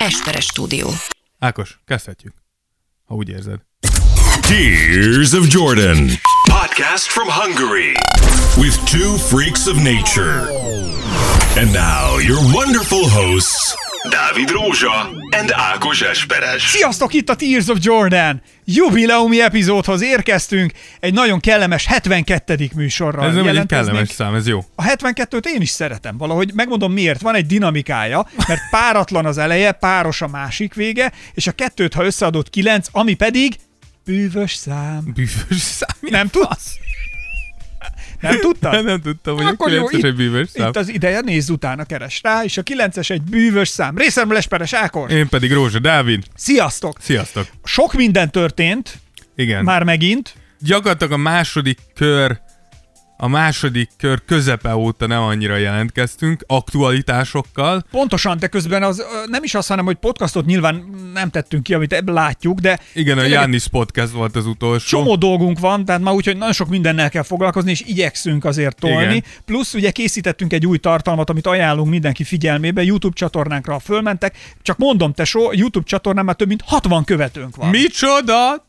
Esperes stúdió. Ákos, kezdhetjük. Ha úgy érzed. Tears of Jordan. Podcast from Hungary. With two freaks of nature. And now, your wonderful hosts, Dávid Rózsa and Ákos Esperes. Sziasztok, itt a Tears of Jordan! Jubileumi epizódhoz érkeztünk, egy nagyon kellemes 72. műsorral. Ez nem egy kellemes szám, ez jó. A 72-t én is szeretem valahogy, megmondom miért, van egy dinamikája, mert páratlan az eleje, páros a másik vége, és a kettőt, ha összeadott 9, ami pedig bűvös szám. Bűvös szám. mi Nem tudsz? Nem tudtad? Nem tudtam, hogy a Akkor jó, 9 egy bűvös szám. itt az ideje, nézz utána, keres rá, és a 9-es egy bűvös szám. Részemről Esperes Ákos. Én pedig Rózsa Dávid. Sziasztok! Sziasztok. Sok minden történt, Igen. már megint. Gyakorlatilag a második kör a második kör közepe óta nem annyira jelentkeztünk, aktualitásokkal. Pontosan, de közben az, nem is azt, hanem, hogy podcastot nyilván nem tettünk ki, amit ebből látjuk, de Igen, a Jannis podcast volt az utolsó. csomó dolgunk van, tehát már úgy, hogy nagyon sok mindennel kell foglalkozni, és igyekszünk azért tolni. Igen. Plusz ugye készítettünk egy új tartalmat, amit ajánlunk mindenki figyelmébe, YouTube csatornánkra fölmentek. Csak mondom, tesó, YouTube csatornán már több mint 60 követőnk van. Micsoda?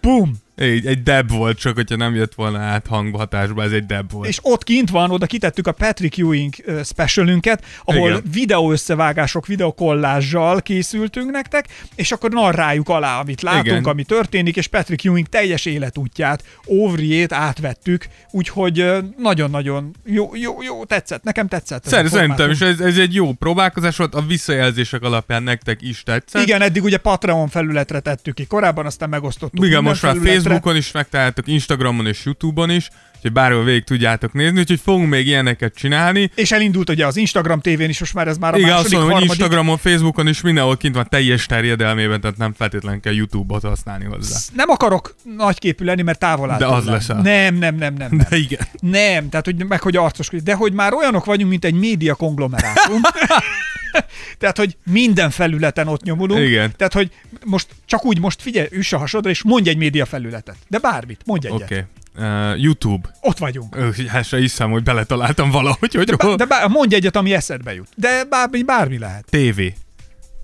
Bum! Egy, egy deb volt, csak hogyha nem jött volna át hanghatásba, ez egy deb volt. És ott kint van, oda kitettük a Patrick Ewing specialünket, ahol Igen. videó összevágások, videokollázsal készültünk nektek, és akkor narráljuk alá, amit látunk, Igen. ami történik, és Patrick Ewing teljes életútját, óvriét átvettük, úgyhogy nagyon-nagyon jó, jó, jó, tetszett, nekem tetszett. ez Szer- Szerintem is ez, ez egy jó próbálkozás volt, a visszajelzések alapján nektek is tetszett. Igen, eddig ugye Patreon felületre tettük ki, korábban aztán megosztottuk. Igen, most már felületre. Facebookon is megtaláltok, Instagramon és Youtube-on is, úgyhogy bárhol végig tudjátok nézni, úgyhogy fogunk még ilyeneket csinálni. És elindult ugye az Instagram tévén is, most már ez már a Igen, azt második, mondom, hogy. Instagramon, Facebookon is mindenhol kint van teljes terjedelmében, tehát nem feltétlenül kell Youtube-ot használni hozzá. Nem akarok nagyképű lenni, mert távol De az leszel. Nem, nem, nem, nem. nem. De igen. Nem, tehát hogy meg hogy arcos, de hogy már olyanok vagyunk, mint egy média konglomerátum. tehát, hogy minden felületen ott nyomulunk. Igen. Tehát, hogy most csak úgy most figyelj, üss a hasodra, és mondj egy média felületet. De bármit, mondj egyet. Okay. Uh, YouTube. Ott vagyunk. Hát se hiszem, hogy beletaláltam valahogy, hogy De, hol. de bár, mondj egyet, ami eszedbe jut. De bármi, bármi lehet. TV.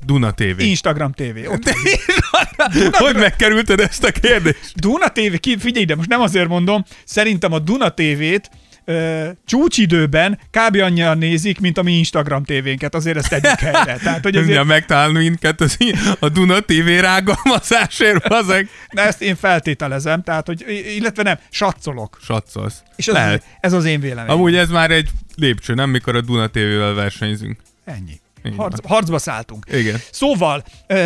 Duna TV. Instagram TV. Ott vagyunk. hogy megkerülted ezt a kérdést? Duna TV, ki, figyelj ide, most nem azért mondom, szerintem a Duna TV-t ö, csúcsidőben kb. annyian nézik, mint a mi Instagram tévénket, azért ezt tegyük helyre. Tehát, hogy Azért... megtalálni minket az, a Duna TV rágalmazásért, azek de ezt én feltételezem, tehát, hogy, illetve nem, satszolok. satszolsz. És ez, Lehet. az, ez az én véleményem. Amúgy ez már egy lépcső, nem mikor a Duna TV-vel versenyzünk. Ennyi. Így Harc, harcba szálltunk. Igen. Szóval,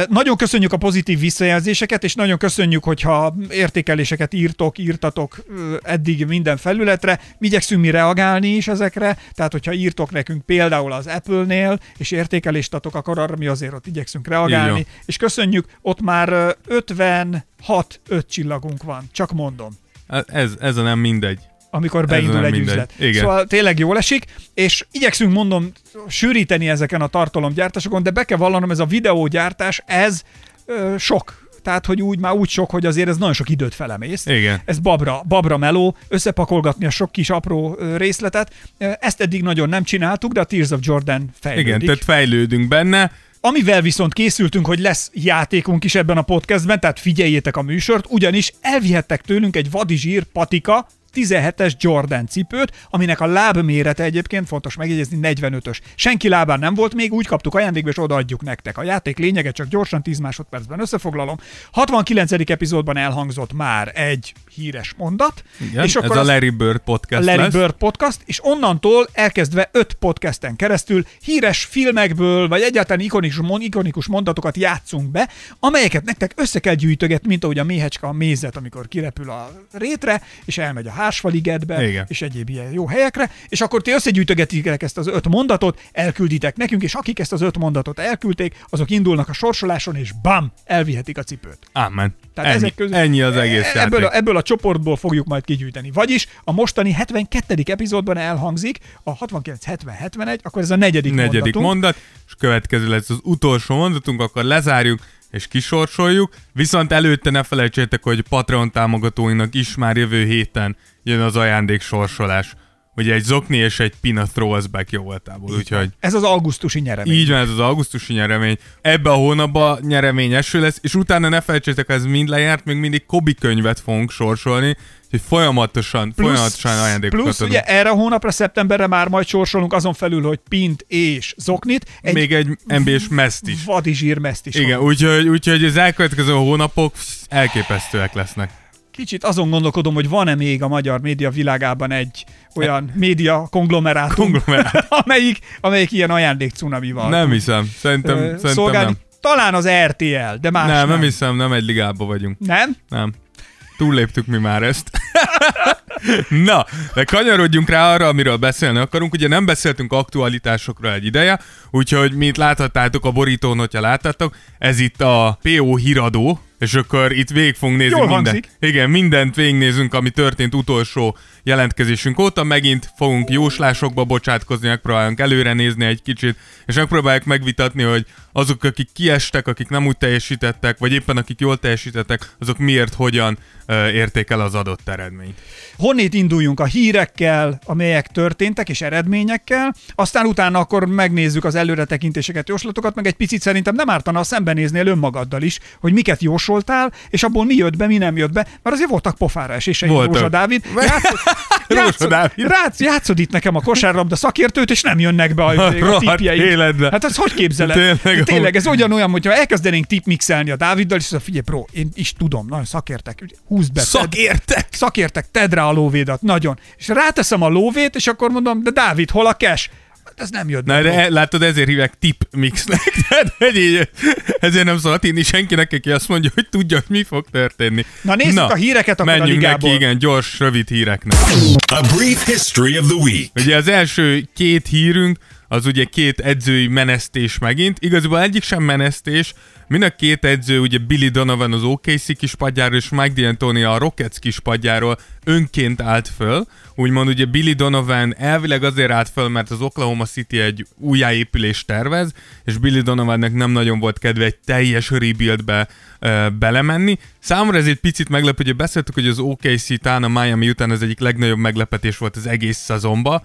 nagyon köszönjük a pozitív visszajelzéseket, és nagyon köszönjük, hogyha értékeléseket írtok, írtatok eddig minden felületre. Mi igyekszünk mi reagálni is ezekre, tehát hogyha írtok nekünk például az Apple-nél, és értékelést adtok, akkor arra mi azért ott igyekszünk reagálni. van. És köszönjük, ott már ö, 56 öt csillagunk van, csak mondom Ez, ez a nem mindegy. Amikor beindul egy mindegy. üzlet. Igen. Szóval tényleg jól esik, és igyekszünk mondom sűríteni ezeken a tartalomgyártásokon, de be kell vallanom, ez a videógyártás, ez ö, sok. Tehát, hogy úgy már úgy sok, hogy azért ez nagyon sok időt felemész. Igen. Ez babra, babra meló, összepakolgatni a sok kis apró részletet. Ezt eddig nagyon nem csináltuk, de a Tears of Jordan fejlődik. Igen, tehát fejlődünk benne. Amivel viszont készültünk, hogy lesz játékunk is ebben a podcastben, tehát figyeljétek a műsort, ugyanis elvihettek tőlünk egy vadizsír patika 17-es Jordan cipőt, aminek a lábmérete egyébként fontos megjegyezni 45-ös. Senki lábán nem volt még, úgy kaptuk ajándékba, és odaadjuk nektek. A játék lényege csak gyorsan 10 másodpercben összefoglalom. 69. epizódban elhangzott már egy híres mondat, Igen, és ez akkor a azt- Larry Bird podcast a Larry lesz. Bird podcast, és onnantól elkezdve öt podcasten keresztül híres filmekből, vagy egyáltalán ikonikus, ikonikus mondatokat játszunk be, amelyeket nektek össze kell gyűjtögetni, mint ahogy a méhecske a mézet, amikor kirepül a rétre, és elmegy a hársfaligetbe, Igen. és egyéb ilyen jó helyekre, és akkor ti összegyűjtögetitek ezt az öt mondatot, elkülditek nekünk, és akik ezt az öt mondatot elküldték, azok indulnak a sorsoláson, és bam, elvihetik a cipőt. Ámen. Tehát ennyi, ezek közül, ennyi az egész ebből játék. a, ebből a csoportból fogjuk majd kigyűjteni. Vagyis a mostani 72. epizódban elhangzik, a 69-70-71, akkor ez a negyedik, negyedik mondatunk. mondat, és következő lesz az utolsó mondatunk, akkor lezárjuk és kisorsoljuk, viszont előtte ne felejtsétek, hogy Patreon támogatóinak is már jövő héten jön az ajándék sorsolás. ugye egy zokni és egy peanut throwback jó voltából, úgyhogy Ez az augusztusi nyeremény. így van ez az augusztusi nyeremény. Ebbe a hónapban nyeremény eső lesz, és utána ne felejtsétek, ez mind lejárt, még mindig Kobi könyvet fogunk sorsolni, hogy folyamatosan, folyamatosan ajándékokat plusz adunk. ugye erre a hónapra, szeptemberre már majd sorsolunk azon felül, hogy pint és zoknit, egy Még egy NBA-s meszt is. vadizsír meszt is. Igen, úgyhogy, úgyhogy az elkövetkező hónapok elképesztőek lesznek. Kicsit azon gondolkodom, hogy van-e még a magyar média világában egy olyan média konglomerátum, Konglomerát. amelyik, amelyik ilyen ajándék cunamival Nem hiszem. Szerintem, ö, szerintem szolgálni. nem. Talán az RTL, de más Nem, nem. nem hiszem, nem egy ligába vagyunk. Nem? Nem. Túlléptük mi már ezt. Na, de kanyarodjunk rá arra, amiről beszélni akarunk. Ugye nem beszéltünk aktualitásokról egy ideje, úgyhogy mint láthattátok a borítón, hogyha láttátok, ez itt a PO híradó, és akkor itt végig fogunk nézni Jól mindent. hangzik. Igen, mindent végignézünk, ami történt utolsó jelentkezésünk óta. Megint fogunk jóslásokba bocsátkozni, megpróbálunk előre nézni egy kicsit, és megpróbáljuk megvitatni, hogy azok, akik kiestek, akik nem úgy teljesítettek, vagy éppen akik jól teljesítettek, azok miért, hogyan uh, érték el az adott eredményt. Honnét induljunk a hírekkel, amelyek történtek, és eredményekkel, aztán utána akkor megnézzük az előretekintéseket, jóslatokat, meg egy picit szerintem nem ártana, ha szembenéznél önmagaddal is, hogy miket jósoltál, és abból mi jött be, mi nem jött be, mert azért voltak pofára esései. Rózsa Dávid. Játszod, játszod, Dávid. Rátsz, játszod itt nekem a kosárlabda szakértőt, és nem jönnek be a, a életbe. Hát ezt hogy képzeled? Tényleg, Tényleg, ez ugyanolyan, hogyha elkezdenénk tipmixelni a Dáviddal, és azt figyelj, bro, én is tudom, nagyon szakértek, húzd be. tedd- Szakértek! szakértek, tedd rá a lóvédat, nagyon. És ráteszem a lóvét, és akkor mondom, de Dávid, hol a cash? Hát Ez nem jött Na, de e- látod, ezért hívják tip mixnek. Tehát egy így, ezért nem szabad hinni senkinek, aki azt mondja, hogy tudja, hogy mi fog történni. Na, nézzük a híreket akkor a menjünk ligából. neki, igen, gyors, rövid híreknek. A brief history of the week. Ugye az első két hírünk, az ugye két edzői menesztés megint. Igazából egyik sem menesztés, mind a két edző, ugye Billy Donovan az OKC kispadjáról és Mike D'Antoni a Rockets kispadjáról önként állt föl. Úgymond ugye Billy Donovan elvileg azért állt föl, mert az Oklahoma City egy újjáépülést tervez, és Billy Donovannek nem nagyon volt kedve egy teljes rebuildbe ö, belemenni. Számomra ez egy picit meglepő, hogy beszéltük, hogy az OKC talán a Miami után az egyik legnagyobb meglepetés volt az egész szezonban,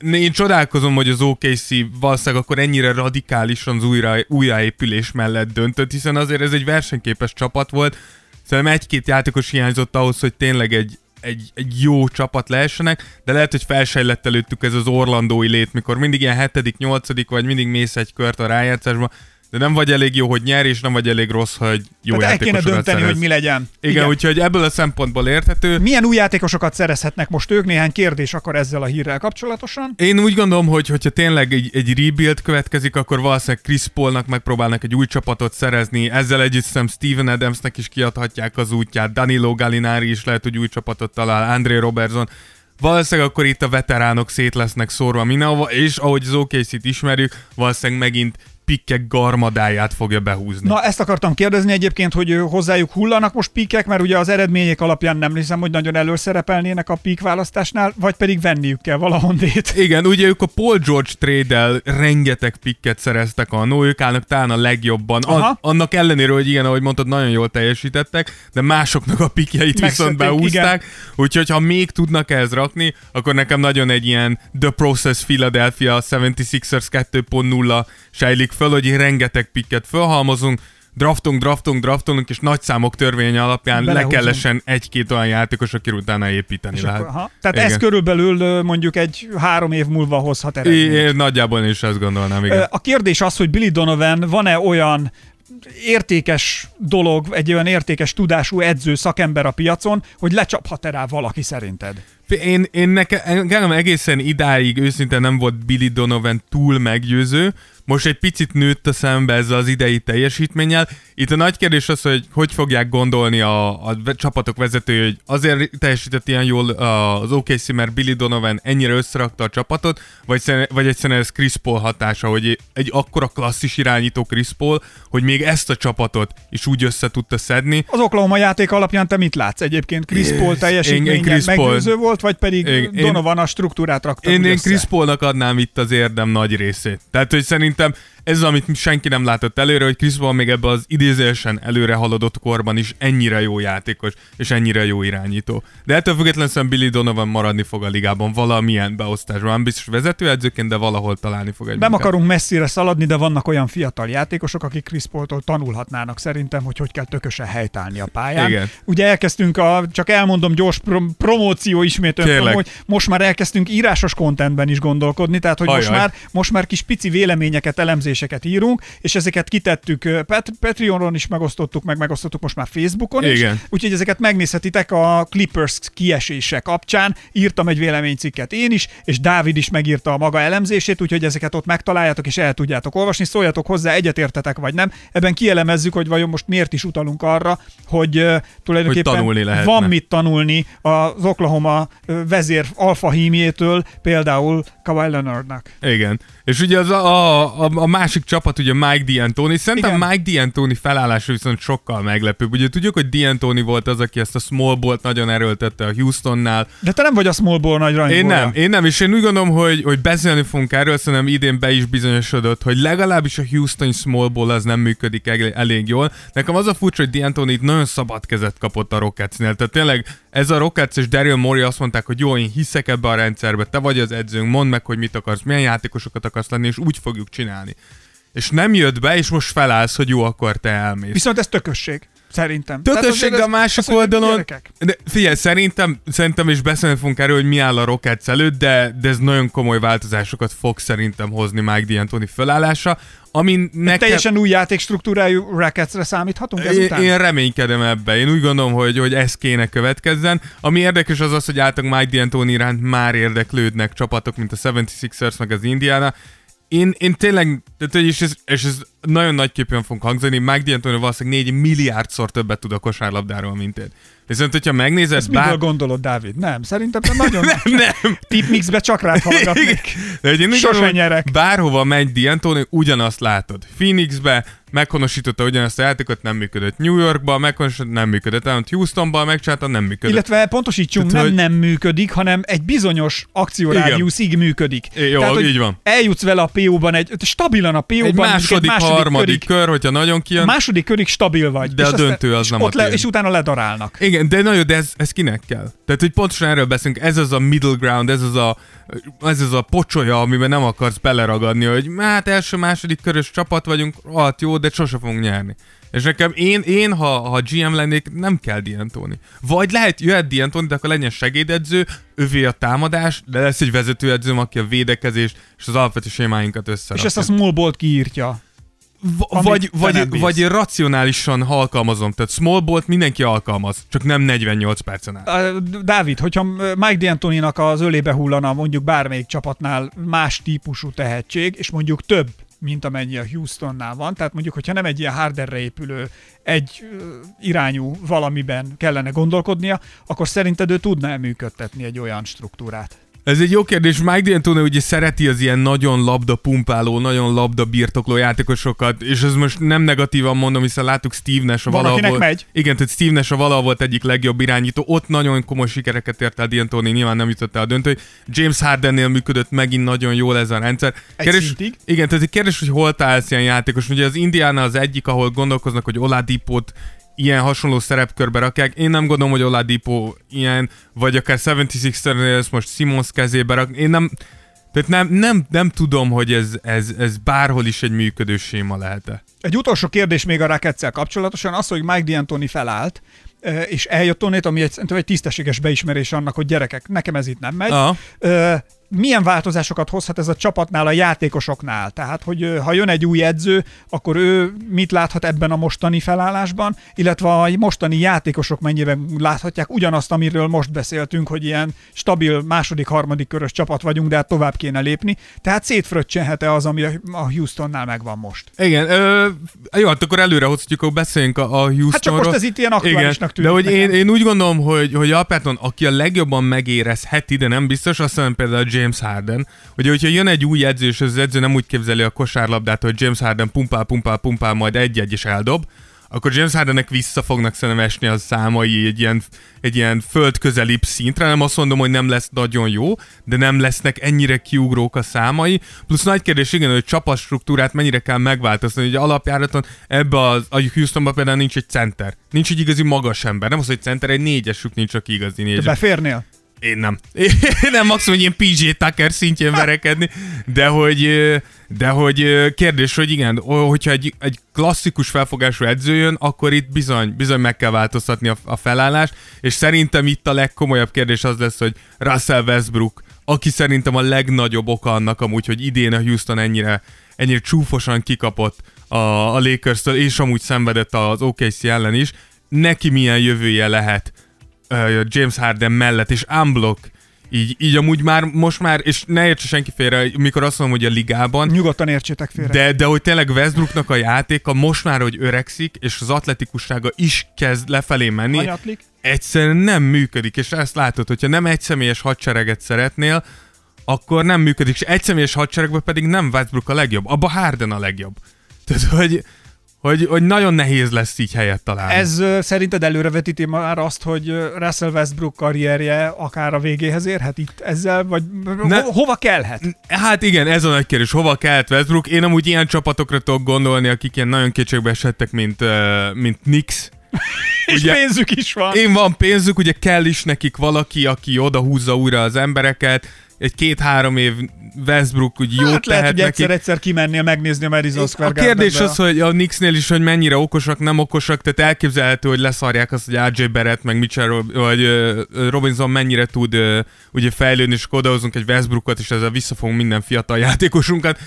én csodálkozom, hogy az OKC valószínűleg akkor ennyire radikálisan az újra, újjáépülés mellett döntött, hiszen azért ez egy versenyképes csapat volt. Szerintem egy-két játékos hiányzott ahhoz, hogy tényleg egy, egy, egy jó csapat lehessenek, de lehet, hogy felsejlett előttük ez az orlandói lét, mikor mindig ilyen hetedik, nyolcadik, vagy mindig mész egy kört a rájátszásba, de nem vagy elég jó, hogy nyer, és nem vagy elég rossz, hogy jó Tehát el kéne játékosokat dönteni, szerez. hogy mi legyen. Igen, Igen, úgyhogy ebből a szempontból érthető. Milyen új játékosokat szerezhetnek most ők? Néhány kérdés akkor ezzel a hírrel kapcsolatosan. Én úgy gondolom, hogy hogyha tényleg egy, egy rebuild következik, akkor valószínűleg Chris Paulnak megpróbálnak egy új csapatot szerezni, ezzel együtt szerintem Steven Adamsnek is kiadhatják az útját, Danilo Gallinari is lehet, hogy új csapatot talál, André Robertson. Valószínűleg akkor itt a veteránok szét lesznek szórva mindenhova, és ahogy az OKC-t ismerjük, valószínűleg megint pikkek garmadáját fogja behúzni. Na, ezt akartam kérdezni egyébként, hogy hozzájuk hullanak most pikek, mert ugye az eredmények alapján nem hiszem, hogy nagyon előszerepelnének a pik választásnál, vagy pedig venniük kell valahondét. Igen, ugye ők a Paul George trade rengeteg pikket szereztek annó, ők állnak talán a legjobban. Aha. A, annak ellenére, hogy igen, ahogy mondtad, nagyon jól teljesítettek, de másoknak a pikjeit viszont Megszökték, beúzták. Úgyhogy ha még tudnak ehhez rakni, akkor nekem nagyon egy ilyen The Process Philadelphia 76ers 2.0 sejlik föl, hogy rengeteg pikket fölhalmozunk, draftunk, draftunk, draftolunk, és nagy számok törvény alapján le Belehúzunk. kell lesen egy-két olyan játékos, aki utána építeni És lehet. akkor, aha. Tehát Igen. ez körülbelül mondjuk egy három év múlva hozhat eredményt. Én nagyjából én is ezt gondolnám, igen. A kérdés az, hogy Billy Donovan van-e olyan értékes dolog, egy olyan értékes tudású edző szakember a piacon, hogy lecsaphat-e rá valaki szerinted? Én, én nekem, engem egészen idáig őszintén nem volt Billy Donovan túl meggyőző, most egy picit nőtt a szembe ezzel az idei teljesítménnyel. Itt a nagy kérdés az, hogy hogy fogják gondolni a, a csapatok vezetői, hogy azért teljesített ilyen jól az OKC, mert Billy Donovan ennyire összerakta a csapatot, vagy, vagy egyszerűen ez Chris Paul hatása, hogy egy akkora klasszis irányító Chris Paul, hogy még ezt a csapatot is úgy össze tudta szedni, Az Oklahoma játék alapján te mit látsz egyébként? Chris Paul Én- én teljesítménye Chris Paul- meggyőző volt, vagy pedig Én- Donovan a struktúrát rakta Én, én? Chris Paulnak adnám itt az érdem nagy részét. Tehát, hogy szerintem ez az, amit senki nem látott előre, hogy Chris Paul még ebbe az idézésen előre haladott korban is ennyire jó játékos, és ennyire jó irányító. De ettől függetlenül szerintem Billy Donovan maradni fog a ligában valamilyen beosztásban. Nem biztos vezetőedzőként, de valahol találni fog egy Nem munkát. akarunk messzire szaladni, de vannak olyan fiatal játékosok, akik Chris Paul-tól tanulhatnának szerintem, hogy hogy kell tökösen helytállni a pályán. Igen. Ugye elkezdtünk a, csak elmondom gyors prom- promóció ismét önfom, hogy most már elkezdtünk írásos kontentben is gondolkodni, tehát hogy most Ajaj. már, most már kis pici véleményeket, elemzéseket írunk, és ezeket kitettük Pat- Patreonon is megosztottuk, meg megosztottuk most már Facebookon is. Igen. Úgyhogy ezeket megnézhetitek a Clippers kiesése kapcsán. Írtam egy véleménycikket én is, és Dávid is megírta a maga elemzését, úgyhogy ezeket ott megtaláljátok és el tudjátok olvasni. Szóljatok hozzá, egyetértetek vagy nem. Ebben kielemezzük, hogy vajon most miért is utalunk arra, hogy uh, tulajdonképpen Hogy tanulni lehetne. van mit tanulni az Oklahoma vezér alfa hímjétől, például Kawhi Leonardnak. Igen. És ugye az a, a, a másik csapat, ugye Mike D'Antoni, szerintem Igen. Mike D'Antoni felállása viszont sokkal meglepőbb. Ugye tudjuk, hogy D'Antoni volt az, aki ezt a small ballt nagyon erőltette a Houstonnál. De te nem vagy a small ball nagy rajongója. Én nem, én nem, és én úgy gondolom, hogy, hogy beszélni fogunk erről, szerintem idén be is bizonyosodott, hogy legalábbis a Houston small ball az nem működik elég jól. Nekem az a furcsa, hogy D'Antoni itt nagyon szabad kezet kapott a Rocketsnél, tehát tényleg ez a Rockets és Daryl Morey azt mondták, hogy jó, én hiszek ebbe a rendszerbe, te vagy az edzőnk, mondd meg, hogy mit akarsz, milyen játékosokat akarsz lenni, és úgy fogjuk csinálni. És nem jött be, és most felállsz, hogy jó, akkor te elmész. Viszont ez tökösség, szerintem. Tökösség, de a másik mondjuk, oldalon... De figyelj, szerintem, szerintem is beszélni fogunk erről, hogy mi áll a Rockets előtt, de, de ez nagyon komoly változásokat fog szerintem hozni Mike D'Antoni felállása, ami nekem... Teljesen új játékstruktúrájú Racketsre számíthatunk Én, ezután? én reménykedem ebbe. Én úgy gondolom, hogy, hogy ez kéne következzen. Ami érdekes az az, hogy általában Mike D'Antoni iránt már érdeklődnek csapatok, mint a 76ers meg az Indiana. Én, én tényleg, tehát, és, ez, és ez nagyon nagy képen fog hangzani, Mike D'Antoni valószínűleg 4 milliárdszor többet tud a kosárlabdáról, mint én. Viszont, hogyha megnézed, Ezt miből gondolod, Dávid? Nem, szerintem te nagyon nem. nem, Tipmixbe csak rád hallgatnék. De én Sose nyerek. Bárhova megy D'Antoni, ugyanazt látod. Phoenixbe meghonosította ugyanazt a játékot, nem működött. New Yorkba meghonosította, nem működött. Elment Houstonba, megcsinálta, nem működött. Illetve pontosítsunk, Tehát, nem hogy- nem működik, hanem egy bizonyos akciórádiuszig működik. É, jó, hogy így van. Eljutsz vele a PO-ban, egy, stabilan a PO-ban. egy második, második harmadik körig, kör, hogyha nagyon a kijön. második körig stabil vagy. De és a döntő az nem ott a tiéd. És utána ledarálnak. Igen, de nagyon, de ez, ez kinek kell? Tehát, hogy pontosan erről beszélünk, ez az a middle ground, ez az a, ez az a pocsolya, amiben nem akarsz beleragadni, hogy hát első, második körös csapat vagyunk, hát jó, de sose fogunk nyerni. És nekem én, én ha, ha GM lennék, nem kell D'Antoni. Vagy lehet, jöhet D'Antoni, de akkor legyen segédedző, övé a támadás, de lesz egy vezetőedzőm, aki a védekezés és az alapvető sémáinkat összerakja. És ezt a small ball-t kiírtja. V- vagy, vagy, vagy racionálisan alkalmazom. Tehát small ball mindenki alkalmaz, csak nem 48 percen át. Dávid, hogyha Mike D'Antoninak az ölébe hullana mondjuk bármelyik csapatnál más típusú tehetség, és mondjuk több, mint amennyi a Houstonnál van, tehát mondjuk, hogyha nem egy ilyen Harderre épülő, egy irányú valamiben kellene gondolkodnia, akkor szerinted ő tudna működtetni egy olyan struktúrát? Ez egy jó kérdés. Mike D'Antoni ugye szereti az ilyen nagyon labda pumpáló, nagyon labda birtokló játékosokat, és ez most nem negatívan mondom, hiszen láttuk Steve Nash a valahol megy. Igen, tehát Steve Nash a valahol volt egyik legjobb irányító, ott nagyon komoly sikereket ért el D'Antoni, nyilván nem jutott el a döntő. James Hardennél működött megint nagyon jól ez a rendszer. Egy szintig. Igen, tehát egy kérdés, hogy hol találsz ilyen játékos. Ugye az Indiana az egyik, ahol gondolkoznak, hogy Oladipót ilyen hasonló szerepkörbe rakják. Én nem gondolom, hogy Oladipo ilyen, vagy akár 76 ezt most Simons kezébe rak. Én nem, tehát nem, nem, nem tudom, hogy ez, ez, ez bárhol is egy működő séma lehet-e. Egy utolsó kérdés még a Racketszel kapcsolatosan, az, hogy Mike D'Antoni felállt, és eljött onnét, ami egy, szerintem egy tisztességes beismerés annak, hogy gyerekek, nekem ez itt nem megy. Aha. Milyen változásokat hozhat ez a csapatnál, a játékosoknál? Tehát, hogy ha jön egy új edző, akkor ő mit láthat ebben a mostani felállásban, illetve a mostani játékosok mennyiben láthatják ugyanazt, amiről most beszéltünk, hogy ilyen stabil második, harmadik körös csapat vagyunk, de hát tovább kéne lépni. Tehát szétfröccsenhet-e az, ami a Houstonnál megvan most? Igen, ö, jó, hát akkor előre hozhatjuk, akkor beszéljünk a, Houstonról. Hát csak most ez itt ilyen aktuálisnak tűnik de hogy én, nekem. én úgy gondolom, hogy, hogy alapvetően aki a legjobban megérezheti, de nem biztos, azt hiszem például James Harden. Ugye, hogyha jön egy új edző, és az edző nem úgy képzeli a kosárlabdát, hogy James Harden pumpál, pumpál, pumpál, majd egy-egy is eldob, akkor James Hardennek vissza fognak szerintem esni a számai egy ilyen, egy ilyen földközelibb szintre. Nem azt mondom, hogy nem lesz nagyon jó, de nem lesznek ennyire kiugrók a számai. Plusz nagy kérdés, igen, hogy csapatstruktúrát mennyire kell megváltoztatni. Ugye alapjáraton ebbe a, a Houstonban például nincs egy center. Nincs egy igazi magas ember. Nem az, hogy center, egy négyesük nincs, aki igazi Te négyes. beférnél? Én nem. Én nem maximum, ilyen PJ Tucker szintjén verekedni, de hogy, de hogy kérdés, hogy igen, hogyha egy, egy klasszikus felfogású edző jön, akkor itt bizony, bizony meg kell változtatni a, a felállást, és szerintem itt a legkomolyabb kérdés az lesz, hogy Russell Westbrook, aki szerintem a legnagyobb oka annak amúgy, hogy idén a Houston ennyire, ennyire csúfosan kikapott a, a Lakers-től, és amúgy szenvedett az OKC ellen is, neki milyen jövője lehet James Harden mellett, és unblock, így, így amúgy már, most már, és ne értse senki félre, mikor azt mondom, hogy a ligában, Nyugodtan értsétek félre. de, de hogy tényleg Westbrooknak a játéka most már, hogy öregszik, és az atletikussága is kezd lefelé menni, Hanyatlik? egyszerűen nem működik, és ezt látod, hogyha nem egyszemélyes hadsereget szeretnél, akkor nem működik, és egyszemélyes hadseregben pedig nem Westbrook a legjobb, abba Harden a legjobb. Tehát, hogy, hogy, hogy nagyon nehéz lesz így helyet találni. Ez szerinted előrevetíti már azt, hogy Russell Westbrook karrierje akár a végéhez érhet itt ezzel, vagy Ne- ho- hova kellhet? Hát igen, ez a nagy kérdés. Hova kelt Westbrook? Én amúgy ilyen csapatokra tudok gondolni, akik ilyen nagyon kétségbe esettek, mint, uh, mint Knicks. És Ugye- pénzük is van. Én van pénzük, ugye kell is nekik valaki, aki oda húzza újra az embereket. Egy két-három év Westbrook úgy jót hát lehet, hogy egyszer-egyszer kimennél megnézni a Madison Square A kérdés az, hogy a Knicksnél is, hogy mennyire okosak, nem okosak, tehát elképzelhető, hogy leszarják azt, hogy RJ Barrett, meg Mitchell vagy Robinson mennyire tud ugye fejlődni, és odahozunk egy Westbrookot, és ezzel visszafogunk minden fiatal játékosunkat.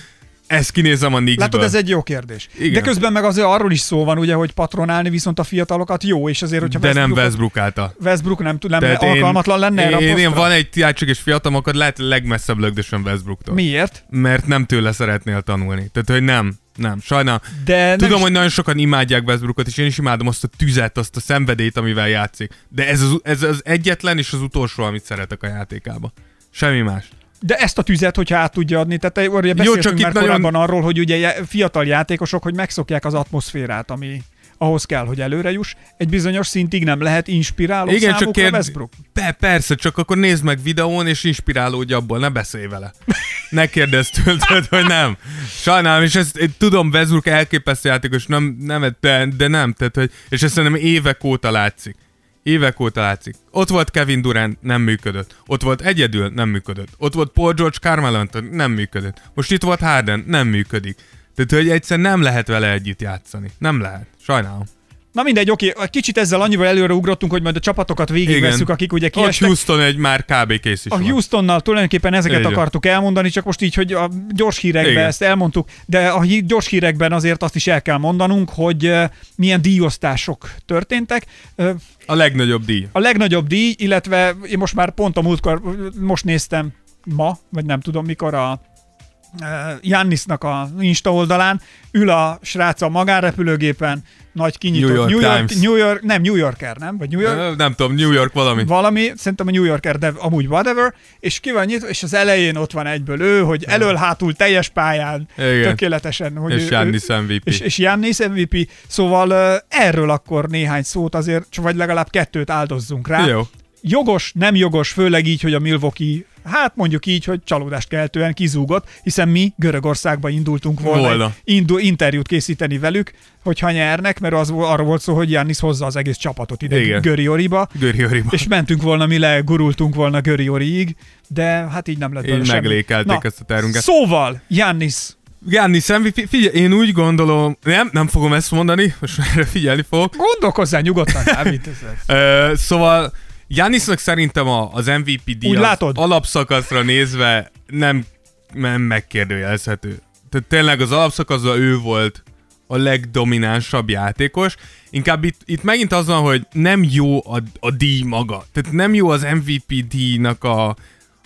Ezt kinézem a Knicksből. Látod, ez egy jó kérdés. Igen. De közben meg azért arról is szó van, ugye, hogy patronálni viszont a fiatalokat jó, és azért, hogyha De nem Westbrook által. Westbrook nem tud, nem Tehát alkalmatlan lenne erre a én, én, van egy játszik és fiatalokat, lehet legmesszebb lögdösön Westbrooktól. Miért? Mert nem tőle szeretnél tanulni. Tehát, hogy nem. Nem, sajnálom. De nem Tudom, is- hogy nagyon sokan imádják Westbrookot, és én is imádom azt a tüzet, azt a szenvedélyt, amivel játszik. De ez az, ez az egyetlen és az utolsó, amit szeretek a játékába. Semmi más. De ezt a tüzet, hogyha át tudja adni, tehát ugye beszéltünk csak már nagyon- korábban arról, hogy ugye fiatal játékosok, hogy megszokják az atmoszférát, ami ahhoz kell, hogy előre juss. Egy bizonyos szintig nem lehet inspiráló Igen, csak kérd... Westbrook. Be, persze, csak akkor nézd meg videón, és inspirálódj abból, ne beszélj vele. Ne kérdezz tőled, hogy nem. Sajnálom, és ezt én tudom, Westbrook elképesztő játékos, nem, nem, de, de nem, tehát, hogy, és ezt szerintem évek óta látszik. Évek óta látszik. Ott volt Kevin Durant, nem működött. Ott volt egyedül, nem működött. Ott volt Paul George Carmelo Anthony, nem működött. Most itt volt Harden, nem működik. Tehát, hogy egyszer nem lehet vele együtt játszani. Nem lehet. Sajnálom. Na mindegy, oké, kicsit ezzel annyival előre ugrottunk, hogy majd a csapatokat végigvesszük, akik ugye kiestek. Houston egy már kb. kész is A van. Houstonnal tulajdonképpen ezeket van. akartuk elmondani, csak most így, hogy a gyors hírekben Igen. ezt elmondtuk, de a gyors hírekben azért azt is el kell mondanunk, hogy milyen díjosztások történtek. A legnagyobb díj. A legnagyobb díj, illetve én most már pont a múltkor, most néztem ma, vagy nem tudom mikor a Jannisnak a Insta oldalán, ül a srác a magánrepülőgépen, nagy kinyitott. New York New York, Times. New York, nem, New Yorker, nem? Vagy New York? Ö, Nem tudom, New York valami. valami, szerintem a New Yorker, de amúgy whatever, és ki van nyitva, és az elején ott van egyből ő, hogy elől-hátul teljes pályán, Igen. tökéletesen. Hogy És ő- MVP. És, és Giannis MVP, szóval erről akkor néhány szót azért, vagy legalább kettőt áldozzunk rá. Jó. Jogos, nem jogos, főleg így, hogy a Milwaukee, hát mondjuk így, hogy csalódást keltően kizúgott, hiszen mi Görögországba indultunk volna, Volna. Indu, interjút készíteni velük, hogyha nyernek, mert az arról volt szó, hogy Giannis hozza az egész csapatot ide. Görioriba, Göri Oriba. és mentünk volna, mi legurultunk volna Görioriig, de hát így nem lett belőle meglékelték ezt a terünket. Szóval, Giannis, Giannis MVP, figyelj, én úgy gondolom, nem, nem fogom ezt mondani, most erre figyelni fogok. gondolkozzál nyugodtan, Dávid. szóval Giannisnak szerintem a, az MVP díj alapszakaszra nézve nem, nem megkérdőjelezhető. Tehát tényleg az alapszakaszban ő volt a legdominánsabb játékos. Inkább itt, itt megint az van, hogy nem jó a, a díj maga. Tehát nem jó az MVP díjnak a, a,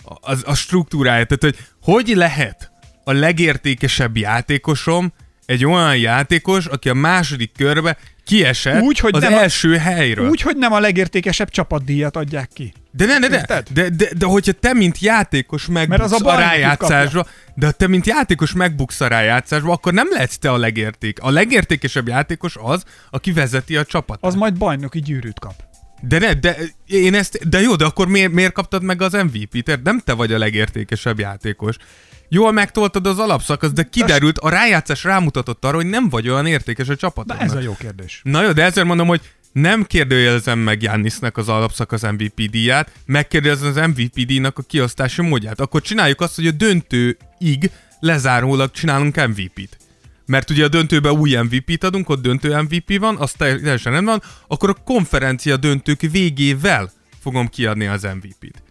a, a struktúrája. Tehát, hogy hogy lehet a legértékesebb játékosom egy olyan játékos, aki a második körbe kiesett Úgy, hogy az nem a- első helyről. Úgy, hogy nem a legértékesebb csapatdíjat adják ki. De ne, ne, de, de, de, de hogyha te, mint játékos megbuksz a a, rájátszásba, de te, mint játékos megbuksz a rájátszásba, akkor nem lehetsz te a legérték. A legértékesebb játékos az, aki vezeti a csapatot. Az majd bajnoki gyűrűt kap. De ne, de én ezt, de jó, de akkor miért, miért kaptad meg az MVP-t? Nem te vagy a legértékesebb játékos. Jól megtoltad az alapszakasz, de kiderült, a rájátszás rámutatott arra, hogy nem vagy olyan értékes a Na csapatodnak. ez a jó kérdés. Na jó, de ezért mondom, hogy nem kérdőjelezem meg Jannisnek az alapszakasz MVP díját, megkérdezem az MVP díjnak a kiosztási módját. Akkor csináljuk azt, hogy a döntőig lezárólag csinálunk MVP-t. Mert ugye a döntőben új MVP-t adunk, ott döntő MVP van, az teljesen rendben van, akkor a konferencia döntők végével fogom kiadni az MVP-t.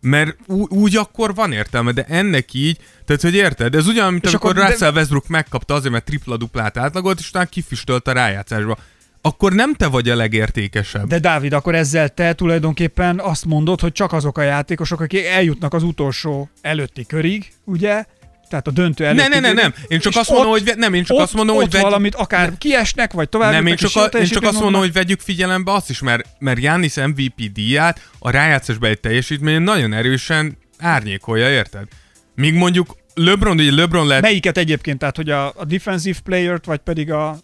Mert ú- úgy akkor van értelme, de ennek így, tehát hogy érted? Ez ugyan, mint És amikor akkor- de- Russell Westbrook megkapta azért, mert tripla-duplát átlagolt, és utána kifüstölt a rájátszásba. Akkor nem te vagy a legértékesebb. De Dávid, akkor ezzel te tulajdonképpen azt mondod, hogy csak azok a játékosok, akik eljutnak az utolsó előtti körig, ugye? Tehát a döntő előtti Ne, ne, ne, nem. Én csak azt mondom, hogy nem, én csak ott, azt mondom, hogy vegy- valamit akár kiesnek, vagy tovább Nem, én csak, a, én csak azt mondom, hogy vegyük figyelembe azt is, mert, mert Giannis MVP díját a rájátszásban egy teljesítmény nagyon erősen árnyékolja, érted? Míg mondjuk LeBron, ugye LeBron lett, Melyiket egyébként, tehát hogy a, a defensive player-t, vagy pedig a...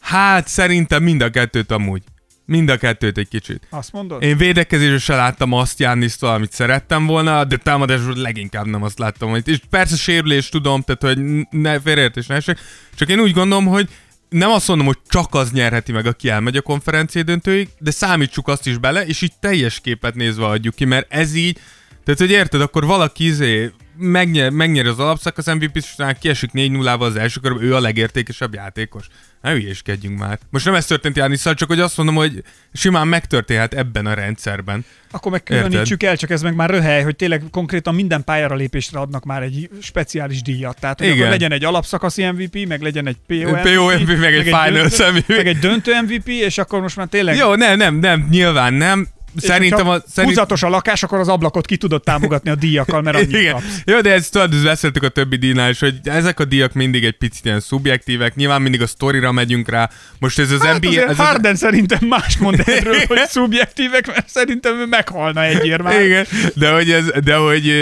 hát szerintem mind a kettőt amúgy. Mind a kettőt egy kicsit. Azt mondod? Én védekezésre se láttam azt Giannistól, amit szerettem volna, de támadásról leginkább nem azt láttam. Hogy, és persze sérülés tudom, tehát hogy ne félreértés ne esek, csak én úgy gondolom, hogy nem azt mondom, hogy csak az nyerheti meg, aki elmegy a konferencia döntőig, de számítsuk azt is bele, és így teljes képet nézve adjuk ki, mert ez így, tehát hogy érted, akkor valaki izé megnyer, megnyer az alapszakasz MVP-t, és utána kiesik 4 0 az első körben, ő a legértékesebb játékos. Ne hülyéskedjünk már. Most nem ez történt Jánisszal, csak hogy azt mondom, hogy simán megtörténhet ebben a rendszerben. Akkor meg különítsük el, csak ez meg már röhely, hogy tényleg konkrétan minden pályára lépésre adnak már egy speciális díjat. Tehát, hogy Igen. akkor legyen egy alapszakaszi MVP, meg legyen egy PO MVP, PO-MVP, meg egy Finals döntő, MVP. meg egy döntő MVP, és akkor most már tényleg Jó, nem, nem, nem, nyilván nem. Szerintem a... Szerint... húzatos a lakás, akkor az ablakot ki tudod támogatni a díjakkal, mert annyit Igen. kapsz. Jó, de ezt tudod, ezt beszéltük a többi díjnál is, hogy ezek a díjak mindig egy picit ilyen szubjektívek, nyilván mindig a sztorira megyünk rá. Most ez az Hát NBA... Ez az... Harden szerintem más mond erről, hogy szubjektívek, mert szerintem ő meghalna egyért már. Igen, de hogy ez, de hogy,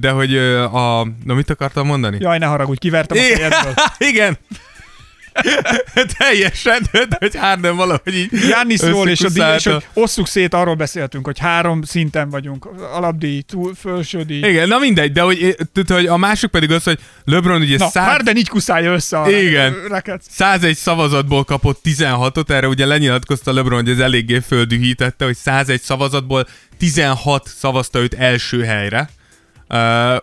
de hogy a... Na mit akartam mondani? Jaj, ne haragudj, kivertem a Igen. Teljesen, hogy Harden valahogy így Jániszról és a díj, és hogy osszuk szét, arról beszéltünk, hogy három szinten vagyunk. Alapdíj, túl, fölső díj. Igen, na mindegy, de hogy, tudod, hogy a másik pedig az, hogy LeBron ugye Na, szá- Harden így kuszálja össze a Igen. reket. 101 szavazatból kapott 16-ot, erre ugye lenyilatkozta LeBron, hogy ez eléggé földühítette, hogy 101 szavazatból 16 szavazta őt első helyre. Uh,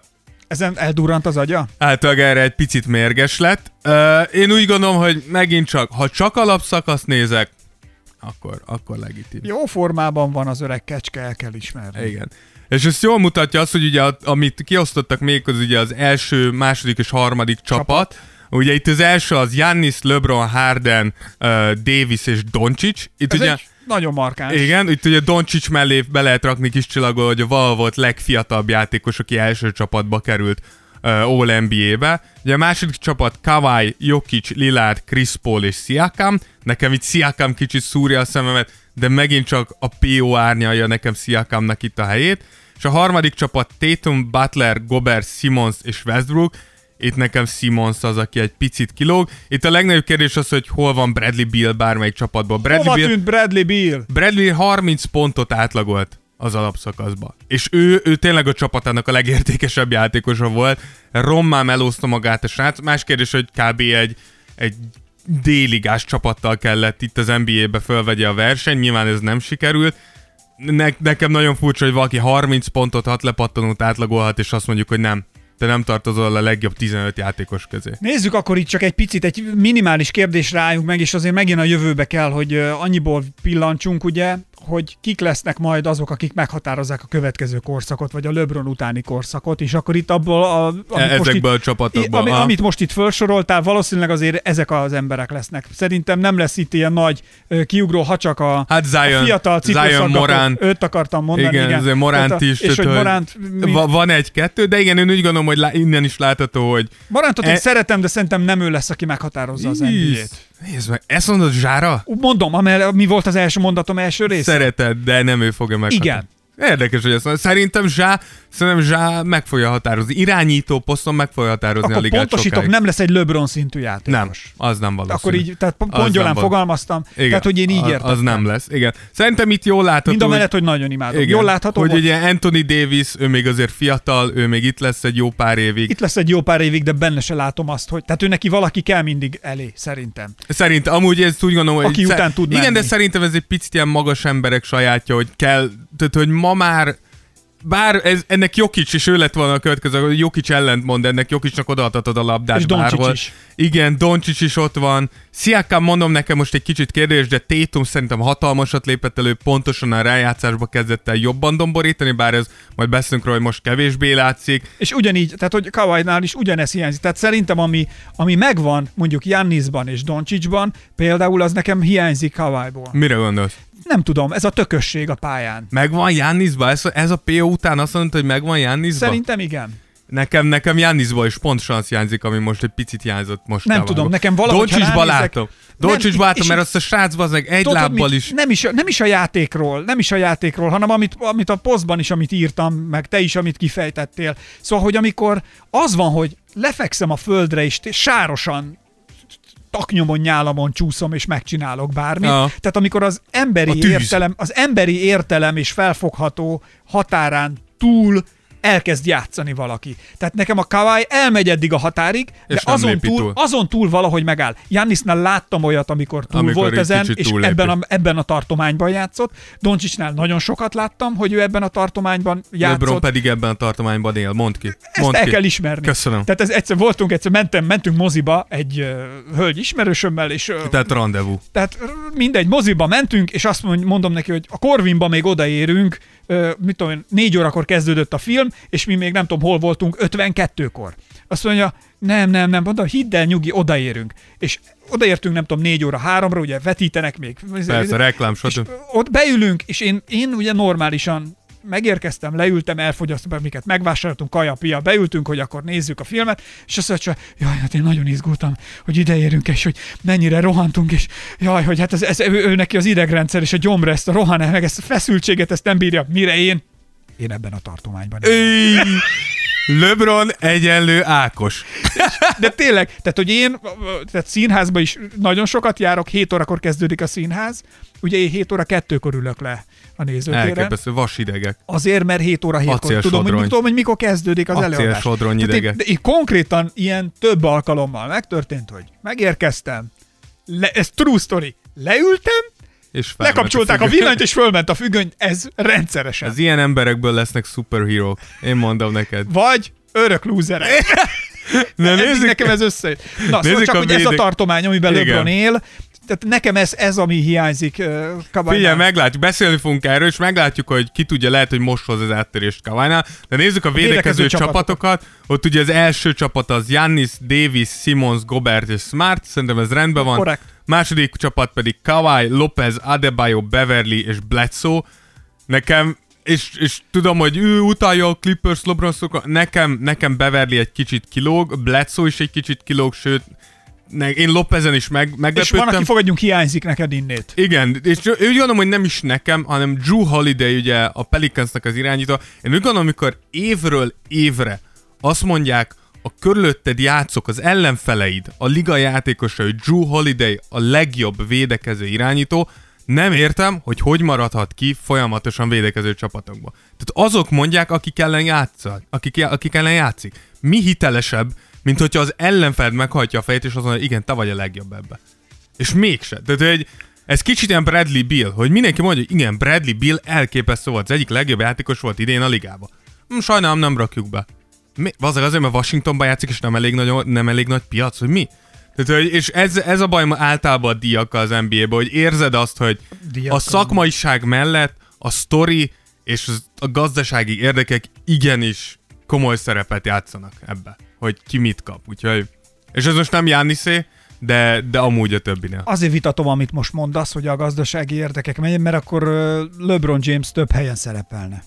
Ezen eldurrant az agya? általában erre egy picit mérges lett. Uh, én úgy gondolom, hogy megint csak, ha csak alapszakaszt nézek, akkor, akkor legitim. Jó formában van az öreg kecske, el kell ismerni. Igen. És ez jól mutatja azt, hogy ugye amit kiosztottak még, az ugye az első, második és harmadik csapat. Csapat. Ugye itt az első az Giannis, LeBron, Harden, uh, Davis és Doncic. Itt Ez ugye, egy nagyon markáns. igen, itt ugye Doncic mellé be lehet rakni kis csillagol, hogy a vala volt legfiatalabb játékos, aki első csapatba került uh, All NBA-be. Ugye a második csapat Kawhi, Jokic, Lillard, Chris Paul és Siakam. Nekem itt Siakam kicsit szúrja a szememet, de megint csak a PO árnyalja nekem Siakamnak itt a helyét. És a harmadik csapat Tatum, Butler, Gobert, Simmons és Westbrook. Itt nekem Simmons az, aki egy picit kilóg. Itt a legnagyobb kérdés az, hogy hol van Bradley Beal bármelyik csapatban. Bradley Hova Beal, tűnt Bradley Beal? Bradley 30 pontot átlagolt az alapszakaszba. És ő, ő tényleg a csapatának a legértékesebb játékosa volt. Rommá melózta magát a srác. Más kérdés, hogy kb. egy, egy déligás csapattal kellett itt az NBA-be fölvegye a verseny. Nyilván ez nem sikerült. Ne, nekem nagyon furcsa, hogy valaki 30 pontot hat lepattanót átlagolhat, és azt mondjuk, hogy nem. Te nem tartozol a legjobb 15 játékos közé. Nézzük akkor itt csak egy picit, egy minimális kérdésre álljunk meg, és azért megint a jövőbe kell, hogy annyiból pillancsunk, ugye, hogy kik lesznek majd azok, akik meghatározzák a következő korszakot, vagy a LeBron utáni korszakot, és akkor itt abból, a, amit, most itt, a csapatokból. ami, amit most itt felsoroltál, valószínűleg azért ezek az emberek lesznek. Szerintem nem lesz itt ilyen nagy kiugró, ha csak a, Hát Zion- a fiatal Zion Morán. őt akartam mondani. igen, igen. azért Moránt Tehát a- is. És hogy Moránt, mi, Va- van egy-kettő, de igen, én úgy gondolom, hogy lá- innen is látható, hogy Morántot én E- szeretem, de szerintem nem ő lesz, aki meghatározza az NBA-t. Nézd meg, ezt mondod Zsára? Mondom, amely, mi volt az első mondatom első része? Szereted, de nem ő fogja meg. Igen. Érdekes, hogy ezt. Szerintem Zsá, szerintem Zsá meg fogja határozni. Irányító poszton meg fogja határozni a Akkor ligát pontosítok, sokáig. nem lesz egy LeBron szintű játékos. nem, az nem valószínű. Akkor így, tehát pongyolán fogalmaztam, Igen, tehát hogy én így értem. Az nem lesz, igen. Szerintem itt jól látható, Mind a mellett, hogy nagyon imádom. igen, Jól látható hogy ugye Anthony Davis, ő még azért fiatal, ő még itt lesz egy jó pár évig. Itt lesz egy jó pár évig, de benne se látom azt, hogy... Tehát ő neki valaki kell mindig elé, szerintem. Szerint, amúgy ezt úgy gondolom, hogy... Aki után tud Igen, menni. de szerintem ez egy picit ilyen magas emberek sajátja, hogy kell, tehát hogy ma már bár ez, ennek Jokic is ő lett volna a következő, hogy Jokic ellentmond, ennek Jokicnak odaadhatod a labdát És bárhol. is. Igen, Doncsics is ott van. Sziakám mondom nekem most egy kicsit kérdés, de Tétum szerintem hatalmasat lépett elő, pontosan a rájátszásba kezdett el jobban domborítani, bár ez majd beszélünk róla, hogy most kevésbé látszik. És ugyanígy, tehát hogy Kawai-nál is ugyanez hiányzik. Tehát szerintem ami, ami megvan mondjuk Jannisban és Doncsicsban, például az nekem hiányzik Kawaiból. Mire gondolsz? Nem tudom, ez a tökösség a pályán. Megvan Jannisba? Ez, ez a PO után azt mondta, hogy megvan Jannisba? Szerintem igen. Nekem, nekem Jannisba is pontosan azt hiányzik, ami most egy picit hiányzott most. Nem tudom, nekem valahogy, ránézek- látom. Nem, Doncsicsba látom, mert azt a srácba az meg egy Tudod, lábbal mit? is. Nem is, nem is a játékról, nem is a játékról, hanem amit, amit a posztban is, amit írtam, meg te is, amit kifejtettél. Szóval, hogy amikor az van, hogy lefekszem a földre, és sárosan taknyomon, nyálamon csúszom, és megcsinálok bármit. Ja. Tehát amikor az emberi értelem, az emberi értelem és felfogható határán túl elkezd játszani valaki. Tehát nekem a Kawai elmegy eddig a határig, de És azon túl, túl. azon túl valahogy megáll. Jannisnál láttam olyat, amikor túl Amikor volt ezen, és ebben a, ebben a tartományban játszott. Doncsicsnál nagyon sokat láttam, hogy ő ebben a tartományban játszott. LeBron pedig ebben a tartományban él. Mondd ki. Ezt Mondd el ki. kell ismerni. Köszönöm. Tehát ez egyszer voltunk, egyszer mentem, mentünk moziba egy uh, hölgy ismerősömmel, és uh, Tehát rendezvú. tehát mindegy, moziba mentünk, és azt mond, mondom neki, hogy a Corvinba még odaérünk, ö, mit tudom én, négy órakor kezdődött a film, és mi még nem tudom, hol voltunk, 52-kor. Azt mondja, nem, nem, nem, mondom, hidd el, nyugi, odaérünk. És odaértünk, nem tudom, négy óra, háromra, ugye vetítenek még. Persze, reklám, stb. ott beülünk, és én, én ugye normálisan megérkeztem, leültem, elfogyasztom, amiket megvásároltunk, kaja, pia, beültünk, hogy akkor nézzük a filmet, és azt mondja, jaj, hát én nagyon izgultam, hogy ide érünk, és hogy mennyire rohantunk, és jaj, hogy hát ez, ez ő, ő, neki az idegrendszer és a gyomra ezt a rohanás, meg ezt a feszültséget, ezt nem bírja. Mire én? Én ebben a tartományban. LeBron egyenlő Ákos. De tényleg, tehát hogy én, tehát színházba is nagyon sokat járok, 7 órakor kezdődik a színház, ugye én 7 óra 2-kor ülök le a nézőtéren. Elképesztő vasidegek. Azért, mert 7 óra 7 tudom, hogy, tudom, hogy mikor kezdődik az előadás. Acélsodrony Tehát idege. én, de én konkrétan ilyen több alkalommal megtörtént, hogy megérkeztem, le, ez true story, leültem, És lekapcsolták a, függöny. villanyt és fölment a függöny, ez rendszeresen. Az ilyen emberekből lesznek superhero. Én mondom neked. Vagy örök lúzerek. Eddig nézzük, nekem ez összejött. Na, szóval Nézzük csak, a hogy ez a tartomány, amiben Igen. LeBron él, tehát nekem ez, ez ami hiányzik uh. Figyelj, meglátjuk, beszélni fogunk erről, és meglátjuk, hogy ki tudja, lehet, hogy most hoz az áttörést Kawhi-nál. De nézzük a védekező, védekező csapatokat. Ott ugye az első csapat az Giannis, Davis, Simmons, Gobert és Smart. Szerintem ez rendben van. Korrekt. Második csapat pedig Kawhi, Lopez, Adebayo, Beverly és Bledsoe. Nekem és, és tudom, hogy ő utalja a Clippers LeBron nekem, nekem Beverly egy kicsit kilóg, Bledsoe is egy kicsit kilóg, sőt, ne, én Lopezen is meg, És meglepődtem. van, aki fogadjunk, hiányzik neked innét. Igen, és úgy gondolom, hogy nem is nekem, hanem Drew Holiday, ugye a Pelicansnak az irányító. Én úgy gondolom, amikor évről évre azt mondják, a körülötted játszok, az ellenfeleid, a liga játékosa, hogy Drew Holiday a legjobb védekező irányító, nem értem, hogy hogy maradhat ki folyamatosan védekező csapatokba. Tehát azok mondják, akik ellen játszak, akik, akik ellen játszik. Mi hitelesebb, mint hogyha az ellenfeled meghajtja a fejét, és azt mondja, hogy igen, te vagy a legjobb ebbe. És mégse. Tehát egy, ez kicsit ilyen Bradley Bill, hogy mindenki mondja, hogy igen, Bradley Bill elképesztő volt, az egyik legjobb játékos volt idén a ligába. Hm, sajnálom, nem rakjuk be. Mi? Azért azért, mert Washingtonban játszik, és nem elég, nagy, nem elég nagy piac, hogy mi? Tehát, hogy, és ez, ez a baj általában a díjakkal az NBA-ben, hogy érzed azt, hogy Díjakkal. a szakmaiság mellett a sztori és a gazdasági érdekek igenis komoly szerepet játszanak ebbe, hogy ki mit kap. Úgyhogy, és ez most nem Jániszé, de, de amúgy a többinél. Azért vitatom, amit most mondasz, hogy a gazdasági érdekek megyen, mert akkor LeBron James több helyen szerepelne.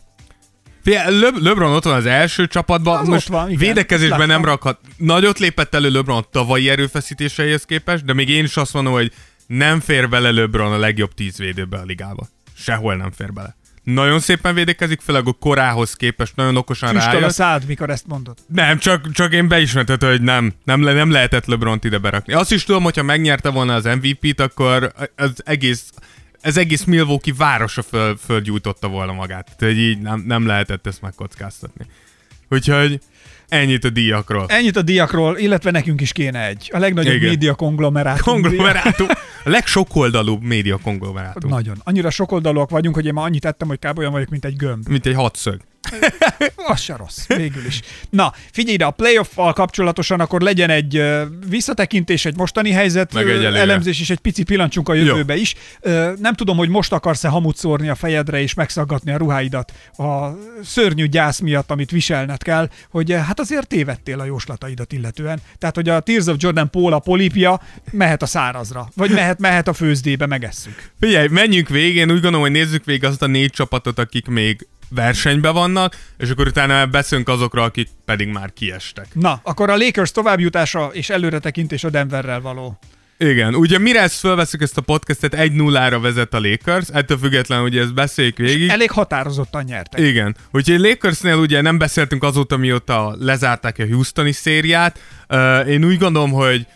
Figyelj, Le- LeBron ott van az első csapatban, Az most van, igen. védekezésben Láttam. nem rakhat. Nagyot lépett elő LeBron a tavalyi erőfeszítéseihez képest, de még én is azt mondom, hogy nem fér bele LeBron a legjobb tíz védőbe a ligába. Sehol nem fér bele. Nagyon szépen védekezik, főleg a korához képest nagyon okosan Füstöl a rájött. szád, mikor ezt mondod. Nem, csak, csak én beismertetem, hogy nem, nem, le, nem lehetett LeBron-t ide berakni. Azt is tudom, hogyha megnyerte volna az MVP-t, akkor az egész, ez egész Milwaukee városa föl, fölgyújtotta volna magát. Tehát így nem, nem lehetett ezt megkockáztatni. Úgyhogy ennyit a díjakról. Ennyit a diakról, illetve nekünk is kéne egy. A legnagyobb Igen. média konglomerátum. Konglomerátum. A legsokoldalúbb média konglomerátum. Nagyon. Annyira sokoldalúak vagyunk, hogy én már annyit tettem, hogy kb. olyan vagyok, mint egy gömb. Mint egy hatszög. Az se rossz, végül is. Na, figyelj ide, a playoff-val kapcsolatosan akkor legyen egy uh, visszatekintés, egy mostani helyzet, Meg egy előre. elemzés és egy pici pillancsunk a jövőbe is. Uh, nem tudom, hogy most akarsz-e hamut szórni a fejedre és megszaggatni a ruháidat a szörnyű gyász miatt, amit viselned kell, hogy uh, hát azért tévedtél a jóslataidat illetően. Tehát, hogy a Tears of Jordan Póla polipja mehet a szárazra, vagy mehet, mehet a főzdébe, megesszük. Figyelj, menjünk végig, én úgy gondolom, hogy nézzük végig azt a négy csapatot, akik még versenyben vannak, és akkor utána beszélünk azokra, akik pedig már kiestek. Na, akkor a Lakers továbbjutása és előretekintés a Denverrel való. Igen, ugye mire ezt fölveszük ezt a podcastet, 1-0-ra vezet a Lakers, ettől függetlenül, hogy ezt beszéljük végig. Elég határozottan nyertek. Igen, úgyhogy Lakersnél ugye nem beszéltünk azóta, mióta lezárták a Houstoni szériát. Uh, én úgy gondolom, hogy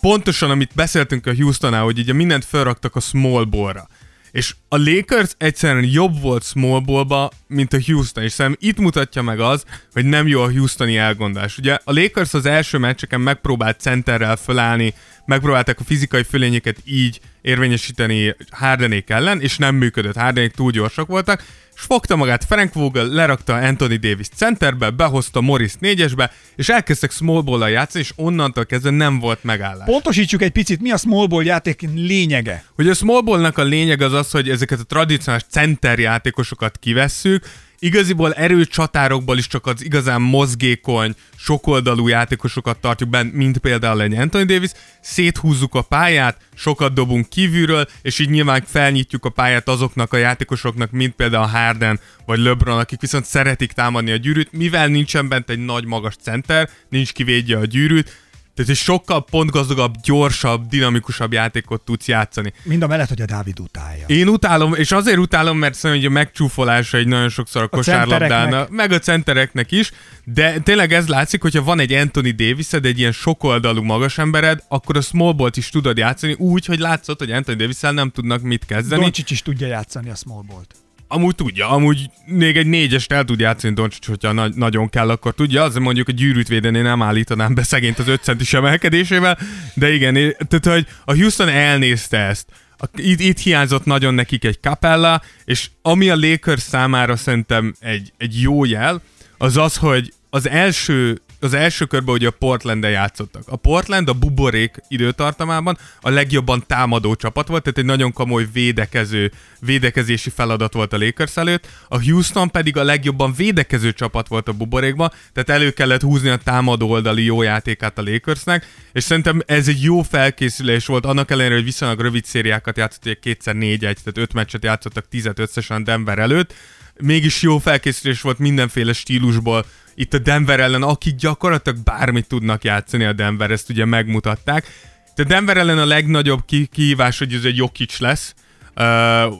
pontosan, amit beszéltünk a Houstonnál, hogy ugye mindent felraktak a small ballra. És a Lakers egyszerűen jobb volt small ballba, mint a Houston, és szerintem itt mutatja meg az, hogy nem jó a Houstoni elgondolás. Ugye a Lakers az első meccseken megpróbált centerrel fölállni, megpróbálták a fizikai fölényeket így érvényesíteni Hardenék ellen, és nem működött. Hardenék túl gyorsak voltak, és fogta magát Frank Vogel, lerakta Anthony Davis centerbe, behozta Morris négyesbe, és elkezdtek small ball játszani, és onnantól kezdve nem volt megállás. Pontosítsuk egy picit, mi a small ball játék lényege? Hogy a small ballnak a lényeg az az, hogy ezeket a tradicionális center játékosokat kivesszük, igaziból erőcsatárokból is csak az igazán mozgékony, sokoldalú játékosokat tartjuk bent, mint például egy Anthony Davis, széthúzzuk a pályát, sokat dobunk kívülről, és így nyilván felnyitjuk a pályát azoknak a játékosoknak, mint például Harden vagy LeBron, akik viszont szeretik támadni a gyűrűt, mivel nincsen bent egy nagy magas center, nincs kivédje a gyűrűt, tehát egy sokkal pontgazdagabb, gyorsabb, dinamikusabb játékot tudsz játszani. Mind a mellett, hogy a Dávid utálja. Én utálom, és azért utálom, mert szerintem hogy a megcsúfolása egy nagyon sokszor a, A kosárlabdának, meg a centereknek is, de tényleg ez látszik, hogyha van egy Anthony davis egy ilyen sokoldalú magas embered, akkor a small ball is tudod játszani úgy, hogy látszott, hogy Anthony davis nem tudnak mit kezdeni. Doncsics is tudja játszani a small ballt. Amúgy tudja, amúgy még egy négyest el tud játszani Doncsics, hogyha na- nagyon kell, akkor tudja. Az mondjuk a gyűrűt védeni nem állítanám be szegényt az 5 centis emelkedésével, de igen, tehát hogy a Houston elnézte ezt. A, itt, itt hiányzott nagyon nekik egy Capella, és ami a Lakers számára szerintem egy, egy jó jel, az az, hogy az első az első körben ugye a portland játszottak. A Portland a buborék időtartamában a legjobban támadó csapat volt, tehát egy nagyon komoly védekező, védekezési feladat volt a Lakers előtt. A Houston pedig a legjobban védekező csapat volt a buborékban, tehát elő kellett húzni a támadó oldali jó játékát a Lakersnek, és szerintem ez egy jó felkészülés volt, annak ellenére, hogy viszonylag rövid szériákat játszott, ugye kétszer négy egy, tehát öt meccset játszottak, tizet összesen Denver előtt, mégis jó felkészülés volt mindenféle stílusból itt a Denver ellen, akik gyakorlatilag bármit tudnak játszani a Denver, ezt ugye megmutatták. De Denver ellen a legnagyobb ki- kihívás, hogy ez egy Jokic lesz. Uh,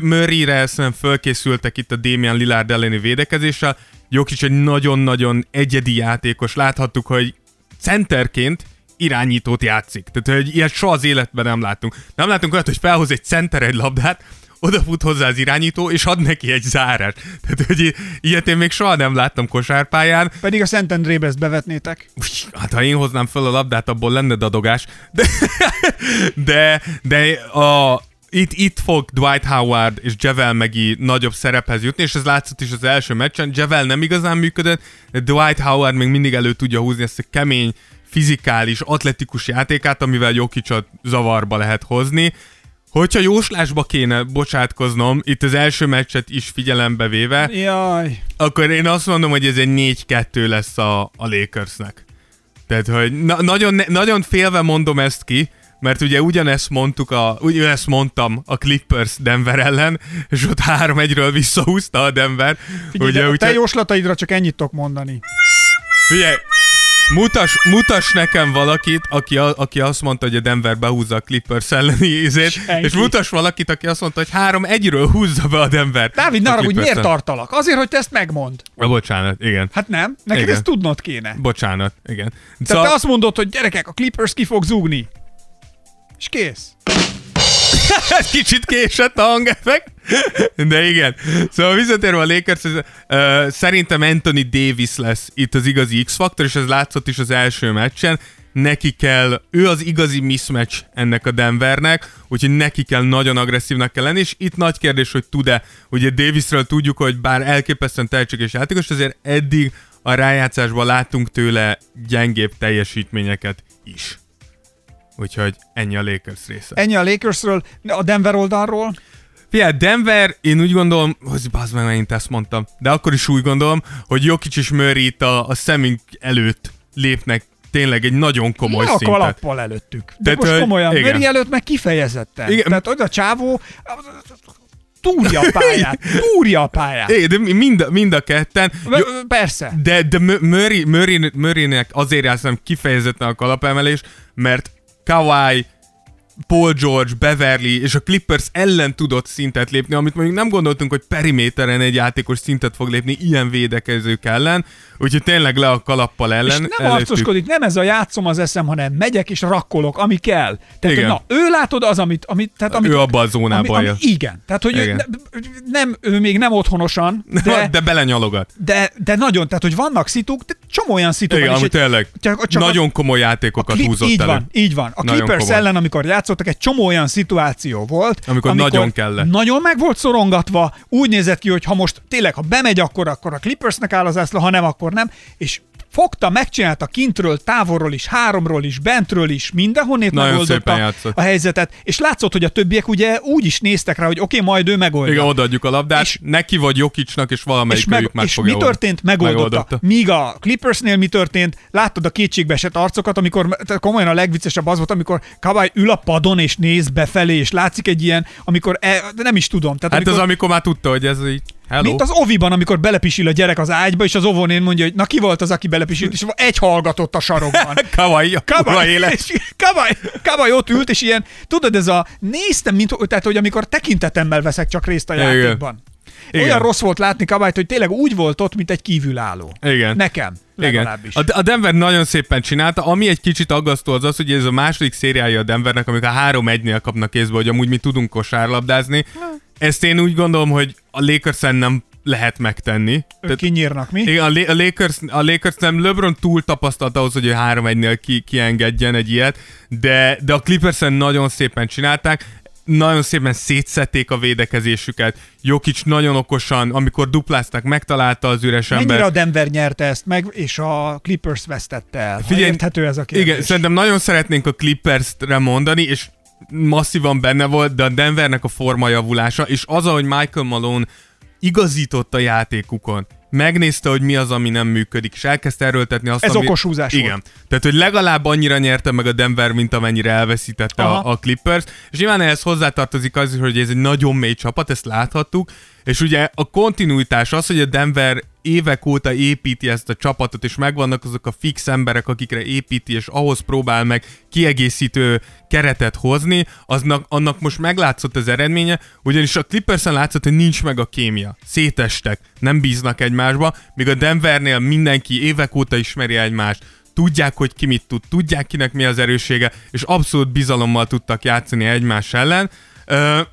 Murray-re szerintem fölkészültek itt a Damian Lillard elleni védekezéssel. Jokic egy nagyon-nagyon egyedi játékos. Láthattuk, hogy centerként irányítót játszik. Tehát, hogy ilyet soha az életben nem látunk. Nem látunk olyat, hogy felhoz egy center egy labdát, odafut hozzá az irányító, és ad neki egy zárást. Tehát, hogy ilyet én még soha nem láttam kosárpályán. Pedig a Szent Endrébe ezt bevetnétek. Hát ha én hoznám föl a labdát, abból lenne dadogás. De, de, de a, itt, itt fog Dwight Howard és Javel Megi nagyobb szerephez jutni, és ez látszott is az első meccsen. Javel nem igazán működött, de Dwight Howard még mindig elő tudja húzni ezt a kemény, fizikális, atletikus játékát, amivel Jokicsot zavarba lehet hozni. Hogyha jóslásba kéne bocsátkoznom, itt az első meccset is figyelembe véve, Jaj. akkor én azt mondom, hogy ez egy 4-2 lesz a, a Lakersnek. Tehát, hogy na- nagyon, nagyon félve mondom ezt ki, mert ugye ugyanezt mondtuk, a, ugyanezt mondtam a Clippers Denver ellen, és ott 3-1-ről visszahúzta a Denver. Figyelj, ugye, de a te úgyhogy- jóslataidra csak ennyit tudok mondani. Figyelj, mutas, mutas nekem valakit, aki, a, aki azt mondta, hogy a Denver behúzza a Clippers elleni ízét, Senki. és mutas valakit, aki azt mondta, hogy 3-1-ről húzza be a Denver. Dávid, ne a haragudj, miért tartalak? Azért, hogy te ezt megmond. Ah, Bocsánat, igen. Hát nem, neked Igen. ezt tudnod kéne. Bocsánat, igen. Tehát szóval... te azt mondod, hogy gyerekek, a Clippers ki fog zúgni. És kész. Kicsit késett a hangeffekt, de igen. Szóval visszatérve a Lakers, ez, uh, szerintem Anthony Davis lesz itt az igazi X-faktor, és ez látszott is az első meccsen. Neki kell, ő az igazi mismatch ennek a Denvernek, úgyhogy neki kell nagyon agresszívnak kell lenni, és itt nagy kérdés, hogy tud-e. Ugye Davisről tudjuk, hogy bár elképesztően tehetséges játékos, azért eddig a rájátszásban láttunk tőle gyengébb teljesítményeket is. Úgyhogy ennyi a Lakers része. Ennyi a Lakersről, a Denver oldalról. Figyelj, Denver, én úgy gondolom, hogy bazd meg, megint ezt mondtam, de akkor is úgy gondolom, hogy Jokic és Murray itt a, a szemünk előtt lépnek tényleg egy nagyon komoly a szintet. kalappal előttük. De Tehát, most komolyan, igen. Murray előtt meg kifejezetten. Igen. Tehát hogy a csávó túrja a pályát, túrja a pályát. É, de mi- mind, a- mind a ketten. Jó, Ö, Persze. de de Murray, Murray, Murraynek azért játszom kifejezetten a kalapemelés, mert Kawhi, Paul George, Beverly és a Clippers ellen tudott szintet lépni, amit mondjuk nem gondoltunk, hogy periméteren egy játékos szintet fog lépni ilyen védekezők ellen, úgyhogy tényleg le a kalappal És ellen. nem előttük. arcoskodik, nem ez a játszom az eszem, hanem megyek és rakkolok, ami kell. Tehát, Igen. na, ő látod az, amit... amit, tehát, amit Ő abba a zónában ami, ami, Igen. Tehát, hogy ő, Igen. ne, nem, ő még nem otthonosan, De, de, belenyalogat. de, de nagyon, tehát, hogy vannak szituk, de csomó olyan szitu Igen, és egy- tényleg csak- csak a- nagyon komoly játékokat Clip- húzott így elő. van, így van. A Clippers ellen, amikor játszottak, egy csomó olyan szituáció volt, Amikor nagyon kellett. Nagyon meg volt szorongatva, úgy nézett ki, hogy ha most tényleg, ha bemegy, akkor, akkor a Clippersnek áll az ászló, ha nem, akkor nem, és fogta, megcsinálta kintről, távolról is, háromról is, bentről is, mindenhonnét Nagyon megoldotta a helyzetet, és látszott, hogy a többiek ugye úgy is néztek rá, hogy oké, okay, majd ő megoldja. Igen, odaadjuk a labdát, És- neki vagy Jokicsnak, és valamelyik és, meg, meg és mi történt? Megoldotta. Megoldotta. Míg a Clippersnél mi történt? Láttad a kétségbeesett arcokat, amikor komolyan a legviccesebb az volt, amikor Kawhi ül a padon és néz befelé, és látszik egy ilyen, amikor e, nem is tudom. Tehát Hát amikor, ez amikor már tudta, hogy ez így, hello. mint az oviban, amikor belepisil a gyerek az ágyba, és az óvónén mondja, hogy na ki volt az, aki belepisilt, és egy hallgatott a sarokban. A kurva Kabaj, élet. és Kabaj, Kabaj ott ült, és ilyen, tudod, ez a, néztem, mint, tehát, hogy amikor tekintetemmel veszek csak részt a Igen. játékban. Igen. Olyan rossz volt látni Kabajt, hogy tényleg úgy volt ott, mint egy kívülálló. Igen. Nekem, Igen. legalábbis. A, a Denver nagyon szépen csinálta. Ami egy kicsit aggasztó az az, hogy ez a második szériája a Denvernek, amikor 3-1-nél kapnak kézbe, hogy amúgy mi tudunk kosárlabdázni. Ezt én úgy gondolom, hogy a lakers nem lehet megtenni. Ők kinyírnak, mi? A, a, Lakers, a Lakers nem LeBron túl tapasztalt ahhoz, hogy ő 3-1-nél ki, kiengedjen egy ilyet, de, de a clippers nagyon szépen csinálták, nagyon szépen szétszették a védekezésüket. Jokic nagyon okosan, amikor duplázták, megtalálta az üres Mennyire ember. a Denver nyerte ezt meg, és a Clippers vesztette el? Figyelj, érthető ez a kérdés. Igen, szerintem nagyon szeretnénk a Clippers-re mondani, és masszívan benne volt, de a Denvernek a forma javulása, és az, ahogy Michael Malone igazított a játékukon, megnézte, hogy mi az, ami nem működik, és elkezdte erőltetni azt, Ez ami... okos húzás Igen. volt. Tehát, hogy legalább annyira nyerte meg a Denver, mint amennyire elveszítette Aha. a, a Clippers, és nyilván ehhez hozzátartozik az is, hogy ez egy nagyon mély csapat, ezt láthattuk, és ugye a kontinuitás az, hogy a Denver évek óta építi ezt a csapatot, és megvannak azok a fix emberek, akikre építi, és ahhoz próbál meg kiegészítő keretet hozni, aznak, annak most meglátszott az eredménye, ugyanis a Clippersen látszott, hogy nincs meg a kémia. Szétestek, nem bíznak egymásba, míg a Denvernél mindenki évek óta ismeri egymást, tudják, hogy ki mit tud, tudják kinek mi az erőssége, és abszolút bizalommal tudtak játszani egymás ellen.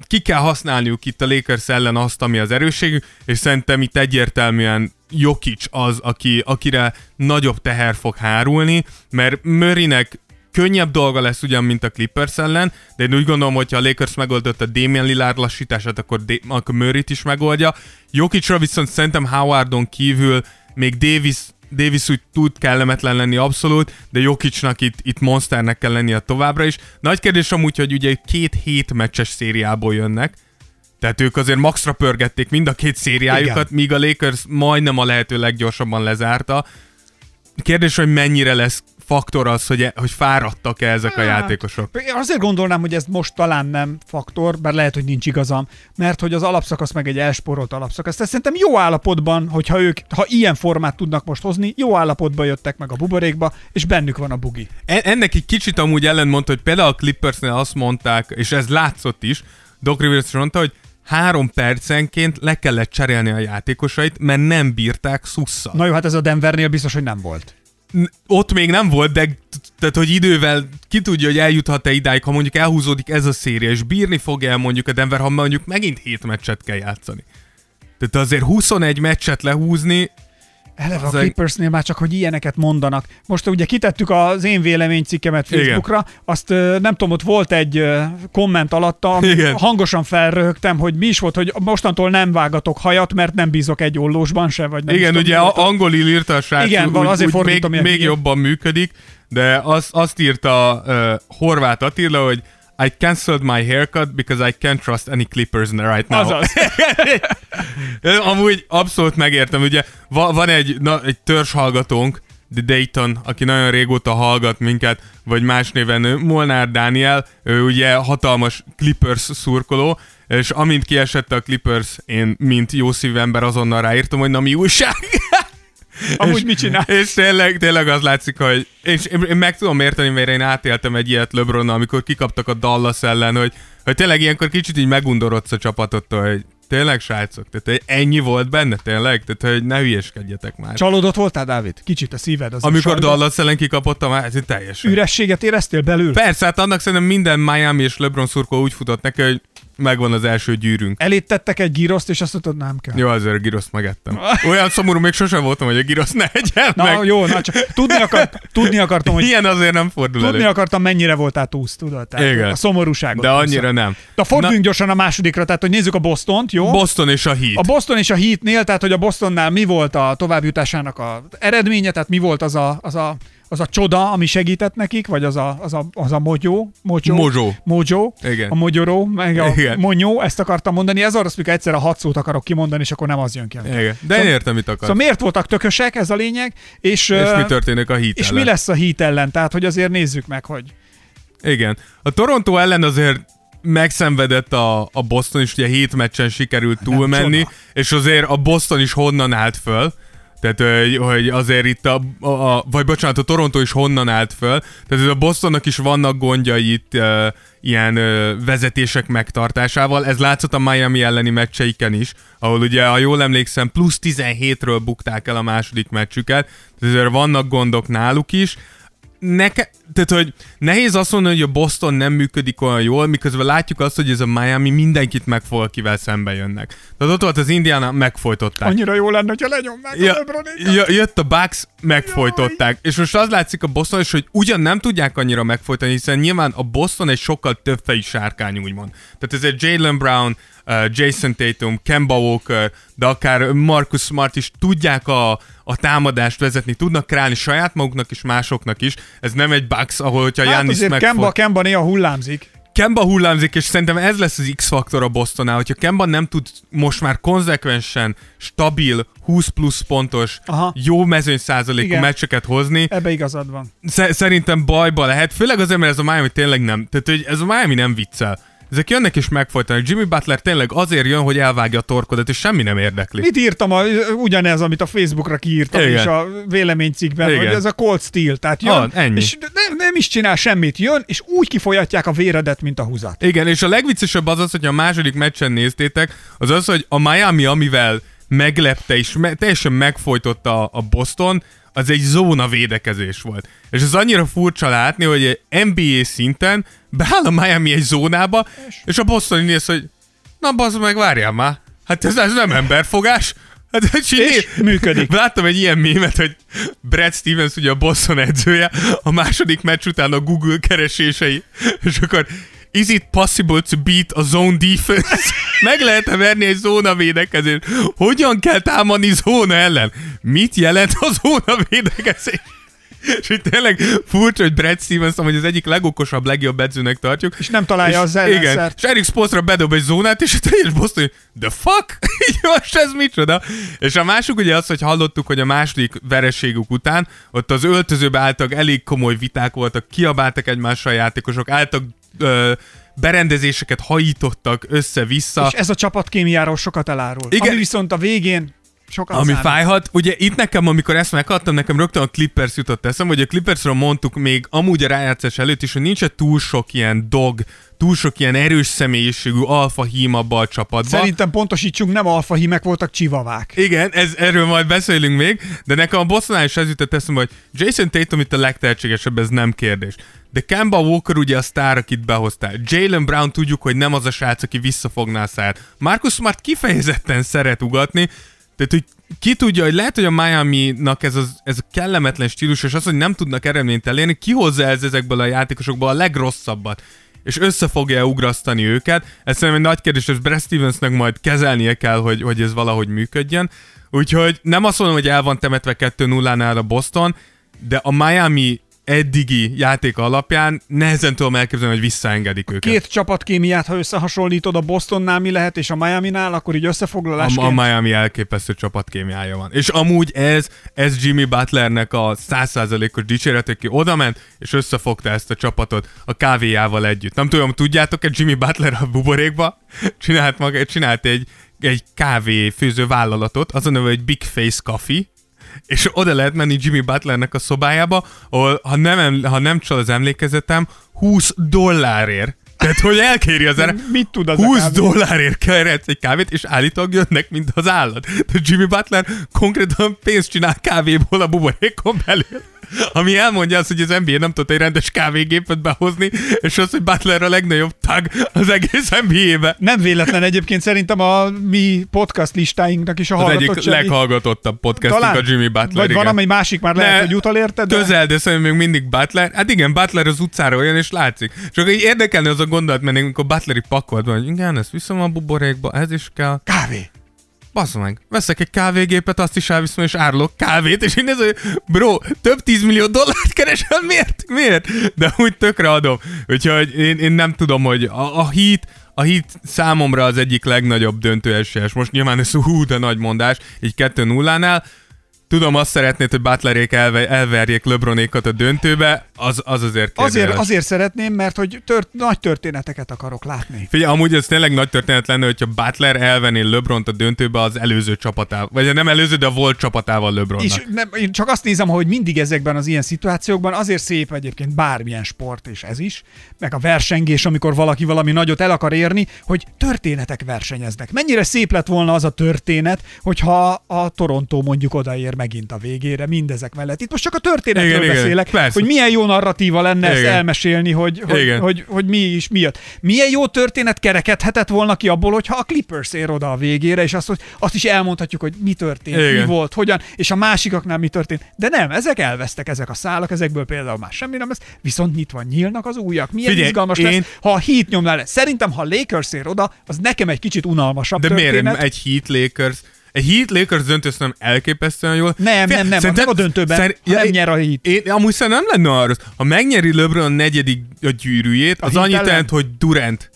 Ki kell használniuk itt a Lakers ellen azt, ami az erősségük, és szerintem itt egyértelműen Jokic az, aki, akire nagyobb teher fog hárulni, mert Murraynek könnyebb dolga lesz ugyan, mint a Clippers ellen, de én úgy gondolom, hogy ha a Lakers megoldotta Damian Lillard lassítását, akkor, D- akkor Murray-t is megoldja. Jokicra viszont szerintem Howardon kívül még Davis Davis úgy tud kellemetlen lenni abszolút, de Jokicsnak itt, itt monsternek kell lennie továbbra is. Nagy kérdés amúgy, hogy ugye két hét meccses szériából jönnek, tehát ők azért maxra pörgették mind a két szériájukat, Igen. míg a Lakers majdnem a lehető leggyorsabban lezárta. Kérdés, hogy mennyire lesz faktor az, hogy, hogy fáradtak-e ezek a játékosok? Én azért gondolnám, hogy ez most talán nem faktor, bár lehet, hogy nincs igazam, mert hogy az alapszakasz meg egy elsporolt alapszakasz. Tehát szerintem jó állapotban, hogyha ők, ha ilyen formát tudnak most hozni, jó állapotban jöttek meg a buborékba, és bennük van a bugi. En- ennek egy kicsit amúgy ellentmondta, hogy például a Clippersnél azt mondták, és ez látszott is, Doc Rivers mondta, hogy három percenként le kellett cserélni a játékosait, mert nem bírták szusszal. Na jó, hát ez a Denvernél biztos, hogy nem volt ott még nem volt, de tehát, hogy idővel ki tudja, hogy eljuthat-e idáig, ha mondjuk elhúzódik ez a széria, és bírni fog el mondjuk a Denver, ha mondjuk megint 7 meccset kell játszani. Tehát azért 21 meccset lehúzni, Eleve a Clippersnél már csak, hogy ilyeneket mondanak. Most ugye kitettük az én véleménycikkemet Facebookra, Igen. azt nem tudom, ott volt egy komment alatta, Igen. hangosan felröhögtem, hogy mi is volt, hogy mostantól nem vágatok hajat, mert nem bízok egy ollósban se, vagy nem Igen, ugye a angolil írta a srác, Igen, úgy, azért úgy még, még jobban működik, de azt, azt írta uh, Horváth Attila, hogy I cancelled my haircut because I can't trust any Clippers right now. Azaz. Amúgy abszolút megértem, ugye va, van egy, na, egy törzs hallgatónk, The Dayton, aki nagyon régóta hallgat minket, vagy más néven Molnár Dániel, ő ugye hatalmas Clippers szurkoló, és amint kiesett a Clippers, én, mint jó szívember azonnal ráírtam, hogy na mi újság? Amúgy és, mit csinál? És tényleg, tényleg az látszik, hogy és én, én meg tudom érteni, mert én átéltem egy ilyet LeBron, amikor kikaptak a Dallas ellen, hogy, hogy tényleg ilyenkor kicsit így megundorodsz a csapatottól, hogy tényleg srácok, tehát ennyi volt benne, tényleg? Tehát, hogy ne hülyeskedjetek már. Csalódott voltál, Dávid? Kicsit a szíved az Amikor a Dallas ellen kikapottam, hát teljesen. Ürességet éreztél belül? Persze, hát annak szerintem minden Miami és LeBron szurkó úgy futott neki, hogy megvan az első gyűrünk. Elittettek egy giroszt, és azt mondod, nem kell. Jó, azért a giroszt megettem. Olyan szomorú még sosem voltam, hogy a giroszt ne egyen na, meg. jó, na csak tudni, akart, tudni akartam, hogy... Ilyen azért nem fordul Tudni elő. akartam, mennyire voltál túsz, tudod? Tehát Igen. A szomorúságot. De annyira túsz. nem. De forduljunk na, gyorsan a másodikra, tehát hogy nézzük a Bostont, jó? Boston és a Heat. A Boston és a Heatnél, tehát hogy a Bostonnál mi volt a továbbjutásának a eredménye, tehát mi volt az a, az a az a csoda, ami segített nekik, vagy az a, az a, az a mojo, mojo, mojo, mojo Igen. a mogyoró, meg a Igen. monyó, ezt akartam mondani, ez arra, hogy egyszer a hat szót akarok kimondani, és akkor nem az jön ki. Igen. De szóval, én értem, mit akar. Szóval miért voltak tökösek, ez a lényeg, és, és mi történik a hit És ellen? mi lesz a hit ellen, tehát hogy azért nézzük meg, hogy... Igen. A Toronto ellen azért megszenvedett a, a Boston is, ugye hét meccsen sikerült túlmenni, és azért a Boston is honnan állt föl. Tehát, hogy azért itt a, a, a, vagy bocsánat, a Toronto is honnan állt föl. Tehát a Bostonnak is vannak gondjai itt uh, ilyen uh, vezetések megtartásával. Ez látszott a Miami elleni meccseiken is, ahol ugye, ha jól emlékszem, plusz 17-ről bukták el a második meccsüket. Tehát azért vannak gondok náluk is neke, tehát, hogy nehéz azt mondani, hogy a Boston nem működik olyan jól, miközben látjuk azt, hogy ez a Miami mindenkit megfog, akivel szembe jönnek. Tehát ott volt az Indiana, megfojtották. Annyira jó lenne, hogyha lenyomnák ja, a Jött a Bucks, megfojtották. Jaj. És most az látszik a Boston is, hogy ugyan nem tudják annyira megfojtani, hiszen nyilván a Boston egy sokkal több fejű sárkány, úgymond. Tehát ez egy Jalen Brown, Jason Tatum, Kemba Walker, de akár Marcus Smart is tudják a, a támadást vezetni, tudnak kreálni saját maguknak és másoknak is. Ez nem egy Bucks, ahol hogyha hát Giannis megfog... Kemba, Kemba néha hullámzik. Kemba hullámzik, és szerintem ez lesz az X-faktor a Bostonnál, hogyha Kemba nem tud most már konzekvensen, stabil, 20 plusz pontos, Aha. jó mezőny százalékú meccseket hozni. Ebbe igazad van. Szerintem bajba lehet, főleg azért, mert ez a Miami tényleg nem, tehát hogy ez a Miami nem viccel ezek jönnek és megfojtanak. Jimmy Butler tényleg azért jön, hogy elvágja a torkodat, és semmi nem érdekli. Mit írtam? A, ugyanez, amit a Facebookra kiírtam, Igen. és a véleménycikkben, Igen. hogy ez a cold steel. Tehát jön, ah, ennyi. és nem, nem is csinál semmit, jön, és úgy kifolyatják a véredet, mint a húzat. Igen, és a legviccesebb az az, hogy a második meccsen néztétek, az az, hogy a Miami, amivel meglepte és me- teljesen megfojtotta a Boston, az egy zóna védekezés volt. És ez annyira furcsa látni, hogy NBA szinten beáll a Miami egy zónába, és, és a Boston néz, hogy na bazd meg, várjál már, hát ez, ez nem emberfogás, Hát, és és működik. Láttam egy ilyen mémet, hogy Brad Stevens, ugye a Boston edzője, a második meccs után a Google keresései, és akkor is it possible to beat a zone defense? Meg lehet-e verni egy zóna védekezést? Hogyan kell támadni zóna ellen? Mit jelent a zóna védekezés? És itt tényleg furcsa, hogy Brad Stevens, hogy az egyik legokosabb, legjobb edzőnek tartjuk. És nem találja az Igen, ellenszert. és Eric Spolstra bedob egy zónát, és a teljes Boston, hogy the fuck? Most ez micsoda? És a másik ugye az, hogy hallottuk, hogy a második vereségük után ott az öltözőbe álltak elég komoly viták voltak, kiabáltak egymással a játékosok, álltak ö, berendezéseket hajítottak össze-vissza. És ez a csapatkémiáról sokat elárul. Igen. Ami viszont a végén sokat Ami számít. fájhat, ugye itt nekem, amikor ezt meghallottam, nekem rögtön a Clippers jutott eszem, hogy a Clippersről mondtuk még amúgy a rájátszás előtt is, hogy nincs túl sok ilyen dog, túl sok ilyen erős személyiségű alfa hím abba a csapatban. Szerintem pontosítsunk, nem alfa hímek voltak csivavák. Igen, ez, erről majd beszélünk még, de nekem a Bostonnál is ez jutott eszembe, hogy Jason Tatum itt a legtehetségesebb, ez nem kérdés. De Kemba Walker ugye a sztár, akit behoztál. Jalen Brown tudjuk, hogy nem az a srác, aki visszafogná a szár. Marcus Smart kifejezetten szeret ugatni, tehát, hogy ki tudja, hogy lehet, hogy a Miami-nak ez, az, ez a kellemetlen stílus, és az, hogy nem tudnak eredményt elérni, kihozza ez ezekből a játékosokból a legrosszabbat és össze fogja ugrasztani őket. Ez szerintem egy nagy kérdés, és Brad Stevensnek majd kezelnie kell, hogy, hogy ez valahogy működjön. Úgyhogy nem azt mondom, hogy el van temetve 2-0-nál a Boston, de a Miami eddigi játék alapján nehezen tudom elképzelni, hogy visszaengedik őket. Két csapatkémiát, ha összehasonlítod a Bostonnál mi lehet, és a Miami-nál, akkor így A, összefoglalásként. a Miami elképesztő csapatkémiája van. És amúgy ez, ez Jimmy Butlernek a 100%-os dicséret, aki oda ment, és összefogta ezt a csapatot a kávéjával együtt. Nem tudom, tudjátok-e, Jimmy Butler a buborékba csinált, maga, csinált egy, egy kávé főző vállalatot, az a neve, hogy Big Face Coffee, és oda lehet menni Jimmy Butlernek a szobájába, ahol, ha nem, em- ha nem csal az emlékezetem, 20 dollárért. Tehát, hogy elkéri az erre. Mit tud az a 20 kávé? dollárért keretsz egy kávét, és állítólag jönnek, mint az állat. De Jimmy Butler konkrétan pénzt csinál kávéból a buborékon belül. Ami elmondja azt, hogy az NBA nem tudta egy rendes kávégépet behozni, és az, hogy Butler a legnagyobb tag az egész NBA-be. Nem véletlen egyébként szerintem a mi podcast listáinknak is a Az egyik leghallgatottabb podcastunk a Jimmy Butler. Vagy igen. van, amely másik már lehet, Ne, hogy utolérte, de... Közel, de szerintem még mindig Butler. Hát igen, Butler az utcára olyan, és látszik. Csak így érdekelni az a gondolat, mert amikor Butleri pakolt van, hogy igen, ezt viszem a buborékba, ez is kell. Kávé. Basz meg, veszek egy kávégépet, azt is elviszem, és árulok kávét, és én ez, hogy bro, több tízmillió dollárt keresel, miért? Miért? De úgy tökre adom. Úgyhogy én, én nem tudom, hogy a, a hit, a hit számomra az egyik legnagyobb döntő esélyes. Most nyilván ez hú, de nagy mondás, így 2-0-nál. Tudom, azt szeretnéd, hogy Butlerék elve, elverjék LeBronékat a döntőbe, az, az azért kérdés. Azért, azért szeretném, mert hogy tört, nagy történeteket akarok látni. Figyelj, amúgy ez tényleg nagy történet lenne, hogyha Butler elvenné LeBront a döntőbe az előző csapatával. Vagy nem előző, de a volt csapatával LeBronnak. És nem, én csak azt nézem, hogy mindig ezekben az ilyen szituációkban azért szép egyébként bármilyen sport, és ez is, meg a versengés, amikor valaki valami nagyot el akar érni, hogy történetek versenyeznek. Mennyire szép lett volna az a történet, hogyha a Toronto mondjuk odaér megint a végére, mindezek mellett. Itt most csak a történetről Igen, igen, beszélek, persze. hogy milyen jó narratíva lenne ezt Igen. elmesélni, hogy, hogy, Igen. hogy, hogy mi is miatt. Milyen jó történet kerekedhetett volna ki abból, hogyha a Clippers ér oda a végére, és azt, hogy azt is elmondhatjuk, hogy mi történt, mi Igen. volt, hogyan, és a másikaknál mi történt. De nem, ezek elvesztek, ezek a szálak, ezekből például már semmi nem lesz, viszont nyitva nyílnak az újak. Milyen Figyelj, izgalmas én- lesz, ha a Heat nyomná le. Szerintem, ha Lakers ér oda, az nekem egy kicsit unalmasabb De történet. miért? Egy Heat Lakers egy Heat Lakers döntő szerintem elképesztően jól. Nem, Fél- nem, nem, szerintem- nem a döntőben, ha nem én- nyer a Heat. Én, amúgy szerintem nem lenne arra, ha megnyeri LeBron a negyedik a gyűrűjét, az Heat annyit jelent, hogy Durant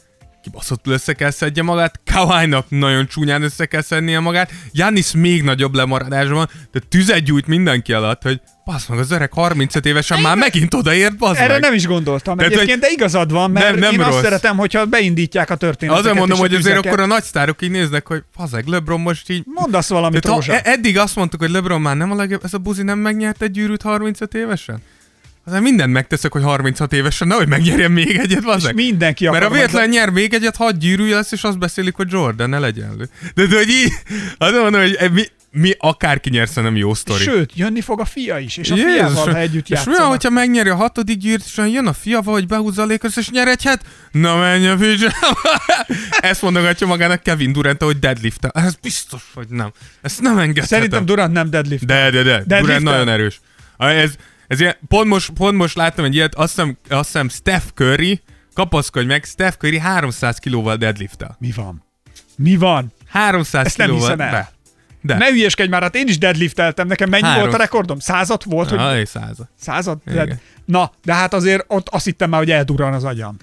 kibaszottul össze kell szedje magát, Kawhi-nak nagyon csúnyán össze kell szednie magát, Giannis még nagyobb lemaradásban van, de tüzet gyújt mindenki alatt, hogy basz meg, az öreg 35 évesen már megint odaért, basz Erre meg. nem is gondoltam Tehát, egyébként, de igazad van, mert Nem, nem én azt rossz. szeretem, hogyha beindítják a történeteket. Azért mondom, hogy azért akkor a nagy sztárok így néznek, hogy fazeg, LeBron most így Mondasz valamit, Tehát ha e- eddig azt mondtuk, hogy LeBron már nem a legjobb, ez a buzi nem megnyert egy gyűrűt 35 évesen? Azért mindent megteszek, hogy 36 évesen, nehogy megnyerjen még egyet, És bazzeg. mindenki Mert akar a véletlen nyer még egyet, hat gyűrű lesz, és azt beszélik, hogy Jordan ne legyen. De, de hogy így, azt mondom, hogy e- mi, mi akárki nyer, szerintem jó sztori. Sőt, jönni fog a fia is, és a Jézus, fiával, ha együtt És játszanak. van, hogyha megnyeri a hatodik gyűrűt, és jön a fia, vagy behúzza a Lakers, és nyer egy het? Na menj a. Ezt mondogatja magának Kevin Durant, hogy deadlift Ez biztos, hogy nem. Ezt nem engedhetem. Szerintem Durant nem deadlift. De, de, de. Deadliften? Durant nagyon erős. Ez, ez ilyen, pont, most, pont most láttam egy ilyet, azt hiszem, azt hiszem Steph Curry kapaszkodj meg, Steph Curry 300 kilóval deadliftel. Mi van? Mi van? 300 Ezt nem kilóval. hiszem el. De. Ne hülyeskedj már, hát én is deadlifteltem. Nekem mennyi Három. volt a rekordom? Százat volt, hogy Aj, százat. Század? Igen. De, na, de hát azért ott azt hittem már, hogy eldurran az agyam.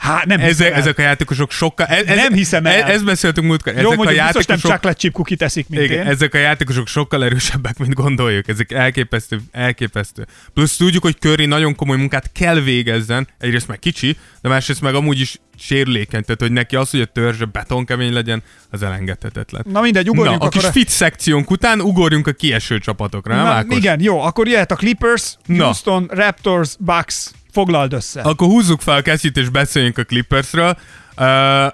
Hát nem Ezek, ezek a játékosok sokkal... Ez, ez, Nem hiszem el. Ez, ez beszéltünk múltkor. Jó, Ezek a mondjuk biztos nem játékosok... chip cookie teszik, mint Igen, én. ezek a játékosok sokkal erősebbek, mint gondoljuk. Ezek elképesztő, elképesztő. Plusz tudjuk, hogy Curry nagyon komoly munkát kell végezzen, egyrészt meg kicsi, de másrészt meg amúgy is sérülékeny, tehát hogy neki az, hogy a törzse betonkemény legyen, az elengedhetetlen. Na mindegy, Na, ugorjunk a kis akkor. fit szekciónk után ugorjunk a kieső csapatokra, nem Na, Ákos? igen, jó, akkor jöhet a Clippers, Na. Houston, Raptors, Bucks. Foglald össze. Akkor húzzuk fel a kesztyűt és beszéljünk a Clippersről. Uh,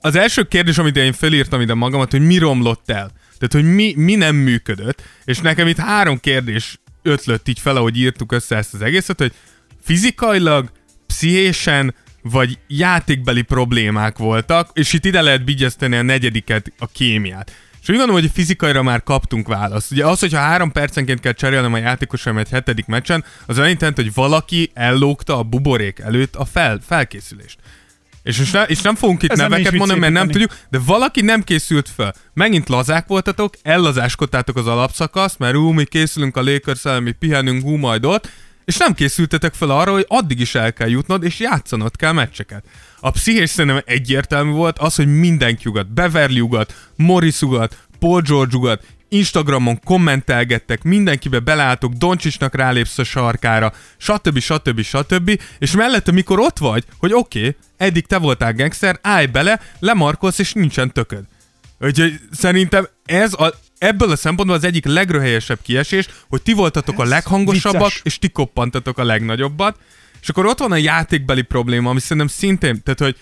az első kérdés, amit én felírtam ide magamat, hogy mi romlott el. Tehát, hogy mi, mi nem működött. És nekem itt három kérdés ötlött így fel, ahogy írtuk össze ezt az egészet, hogy fizikailag, pszichésen, vagy játékbeli problémák voltak, és itt ide lehet vigyezteni a negyediket, a kémiát. És úgy gondolom, hogy fizikaira már kaptunk választ. Ugye az, hogyha három percenként kell cserélnem a játékosom egy hetedik meccsen, az annyit jelent, hogy valaki ellógta a buborék előtt a fel, felkészülést. És, most ne, és nem fogunk itt is neveket mondani, mert nem tudjuk, de valaki nem készült fel. Megint lazák voltatok, ellazáskodtátok az alapszakaszt, mert ú, mi készülünk a lakers mi pihenünk, hú, majd ott, és nem készültetek fel arra, hogy addig is el kell jutnod, és játszanod kell meccseket. A pszichés szerintem egyértelmű volt az, hogy mindenki ugat, Beverly ugat, Morris ugat, Paul George ugat, Instagramon kommentelgettek, mindenkibe belálltok, Doncsisnak rálépsz a sarkára, stb. stb. stb. És mellette, mikor ott vagy, hogy oké, okay, eddig te voltál gangster, állj bele, lemarkolsz és nincsen tököd. Úgyhogy szerintem ez a, ebből a szempontból az egyik legröhelyesebb kiesés, hogy ti voltatok a Ez leghangosabbak, vicces. és ti koppantatok a legnagyobbat. És akkor ott van a játékbeli probléma, ami szerintem szintén, tehát hogy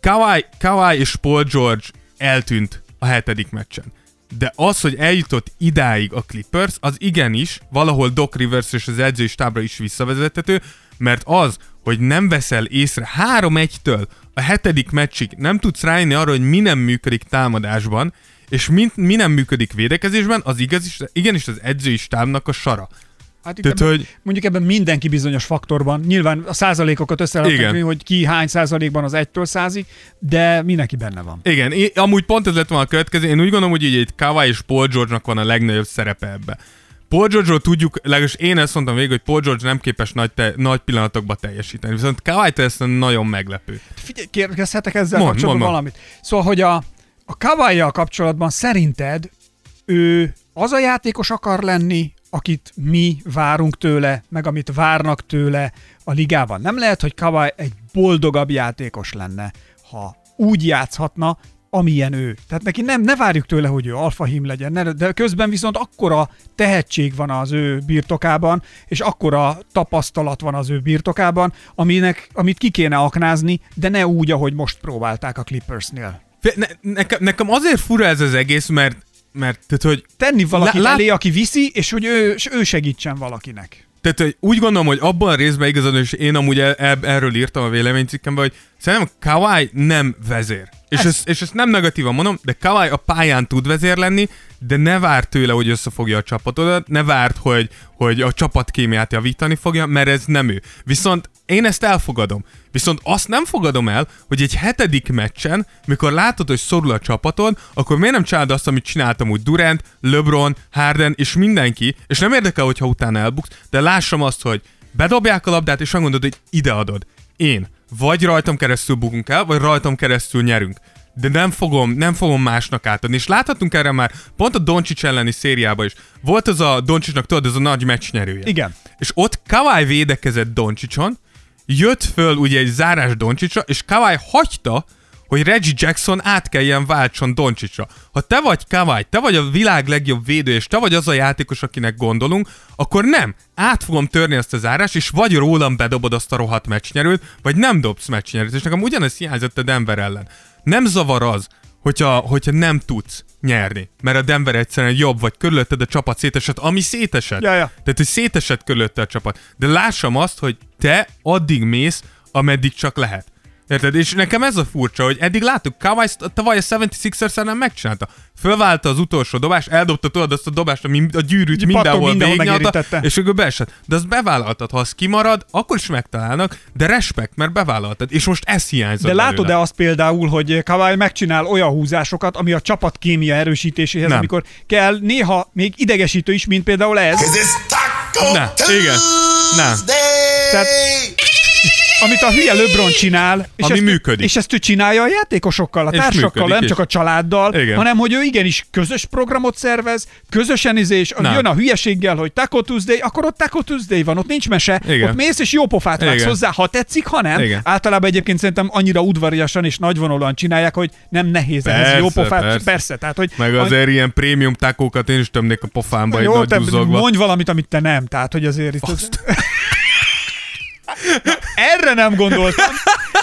Kawhi, Kawhi és Paul George eltűnt a hetedik meccsen. De az, hogy eljutott idáig a Clippers, az igenis valahol Doc Rivers és az edzői stábra is visszavezethető, mert az, hogy nem veszel észre 3-1-től a hetedik meccsig, nem tudsz rájönni arra, hogy mi nem működik támadásban, és mi, mi nem működik védekezésben, az igaz, igenis az edzői stábnak a sara. Hát Tehát, ebben, hogy Mondjuk ebben mindenki bizonyos faktorban. Nyilván a százalékokat össze lehet hogy ki hány százalékban az egytől százig, de mindenki benne van. Igen, én, amúgy pont ez lett volna a következő. Én úgy gondolom, hogy így egy Kawhi és Paul George-nak van a legnagyobb szerepe ebbe. Paul George-ról tudjuk, legalábbis én ezt mondtam végig, hogy Paul George nem képes nagy, te, nagy pillanatokba teljesíteni. Viszont Kawhi ezt nagyon meglepő. Figyelj, kérdezhetek ezzel Mond, kapcsolatban mond, mond. valamit. Szóval, hogy a, a kawai kapcsolatban szerinted ő az a játékos akar lenni, akit mi várunk tőle, meg amit várnak tőle a ligában. Nem lehet, hogy Kawai egy boldogabb játékos lenne, ha úgy játszhatna, amilyen ő. Tehát neki nem, ne várjuk tőle, hogy ő alfahím legyen, de közben viszont akkora tehetség van az ő birtokában, és akkora tapasztalat van az ő birtokában, aminek, amit ki kéne aknázni, de ne úgy, ahogy most próbálták a Clippersnél. Ne, nekem, nekem azért fura ez az egész, mert, mert tehát, hogy Tenni valakit Lá- lát- elé, aki viszi, és hogy ő, és ő segítsen valakinek. Tehát hogy úgy gondolom, hogy abban a részben igazad, és én amúgy el, el, erről írtam a véleménycikkemben, hogy szerintem Kawhi nem vezér. És, Ez- ez, és ezt nem negatívan mondom, de Kawhi a pályán tud vezér lenni, de ne vár tőle, hogy összefogja a csapatodat, ne várt, hogy, hogy a csapatkémiát javítani fogja, mert ez nem ő. Viszont én ezt elfogadom. Viszont azt nem fogadom el, hogy egy hetedik meccsen, mikor látod, hogy szorul a csapatod, akkor miért nem csinálod azt, amit csináltam úgy Durant, LeBron, Harden és mindenki, és nem érdekel, hogyha utána elbuksz, de lássam azt, hogy bedobják a labdát, és azt mondod, hogy ide adod. Én. Vagy rajtam keresztül bukunk el, vagy rajtam keresztül nyerünk. De nem fogom, nem fogom másnak átadni. És láthatunk erre már pont a Doncsics elleni szériában is. Volt az a Doncsicsnak, tudod, ez a nagy meccs nyerője. Igen. És ott Kawai védekezett Doncsicson, jött föl ugye egy zárás Doncsicsa, és Kawai hagyta, hogy Reggie Jackson át kelljen váltson Doncsicsa. Ha te vagy Kawai, te vagy a világ legjobb védő, és te vagy az a játékos, akinek gondolunk, akkor nem. Át fogom törni azt a zárást, és vagy rólam bedobod azt a rohadt meccsnyerőt, vagy nem dobsz meccsnyerőt. És nekem ugyanez hiányzott a Denver ellen. Nem zavar az, hogyha, hogyha nem tudsz nyerni, mert a Denver egyszerűen jobb, vagy körülötted a csapat szétesett, ami szétesett. Ja, ja. Tehát, hogy szétesett körülötte a csapat. De lássam azt, hogy te addig mész, ameddig csak lehet. Érted? És nekem ez a furcsa, hogy eddig láttuk, Kawhi tavaly a 76ers nem megcsinálta. Fölválta az utolsó dobást, eldobta tudod azt a dobást, ami a gyűrűt mindenhol, mindenhol megérintette. és akkor beesett. De azt bevállaltad, ha az kimarad, akkor is megtalálnak, de respekt, mert bevállaltad. És most ez hiányzott De látod-e azt például, hogy Kawhi megcsinál olyan húzásokat, ami a csapat kémia erősítéséhez, Nem. amikor kell, néha még idegesítő is, mint például ez, Ne, igen. Nem. Tehát- amit a hülye LeBron csinál, és Ami ezt, működik. és ezt ő csinálja a játékosokkal, a És társakkal, működik nem csak a családdal, Igen. hanem hogy ő igenis közös programot szervez, közösen izés, Nem. jön a hülyeséggel, hogy Taco Tuesday, akkor ott Taco Tuesday van, ott nincs mese, Igen. ott mész és jó pofát vágsz hozzá, ha tetszik, ha nem. Igen. Általában egyébként szerintem annyira udvariasan és nagyvonalúan csinálják, hogy nem nehéz ehhez Persze, jó pofát. persze. persze tehát, hogy Meg azért ilyen prémium takókat én is tömnék a pofámba, egy jó, nagy te mondj valamit, amit te nem, tehát, hogy azért itt... Az... Na, erre nem gondoltam.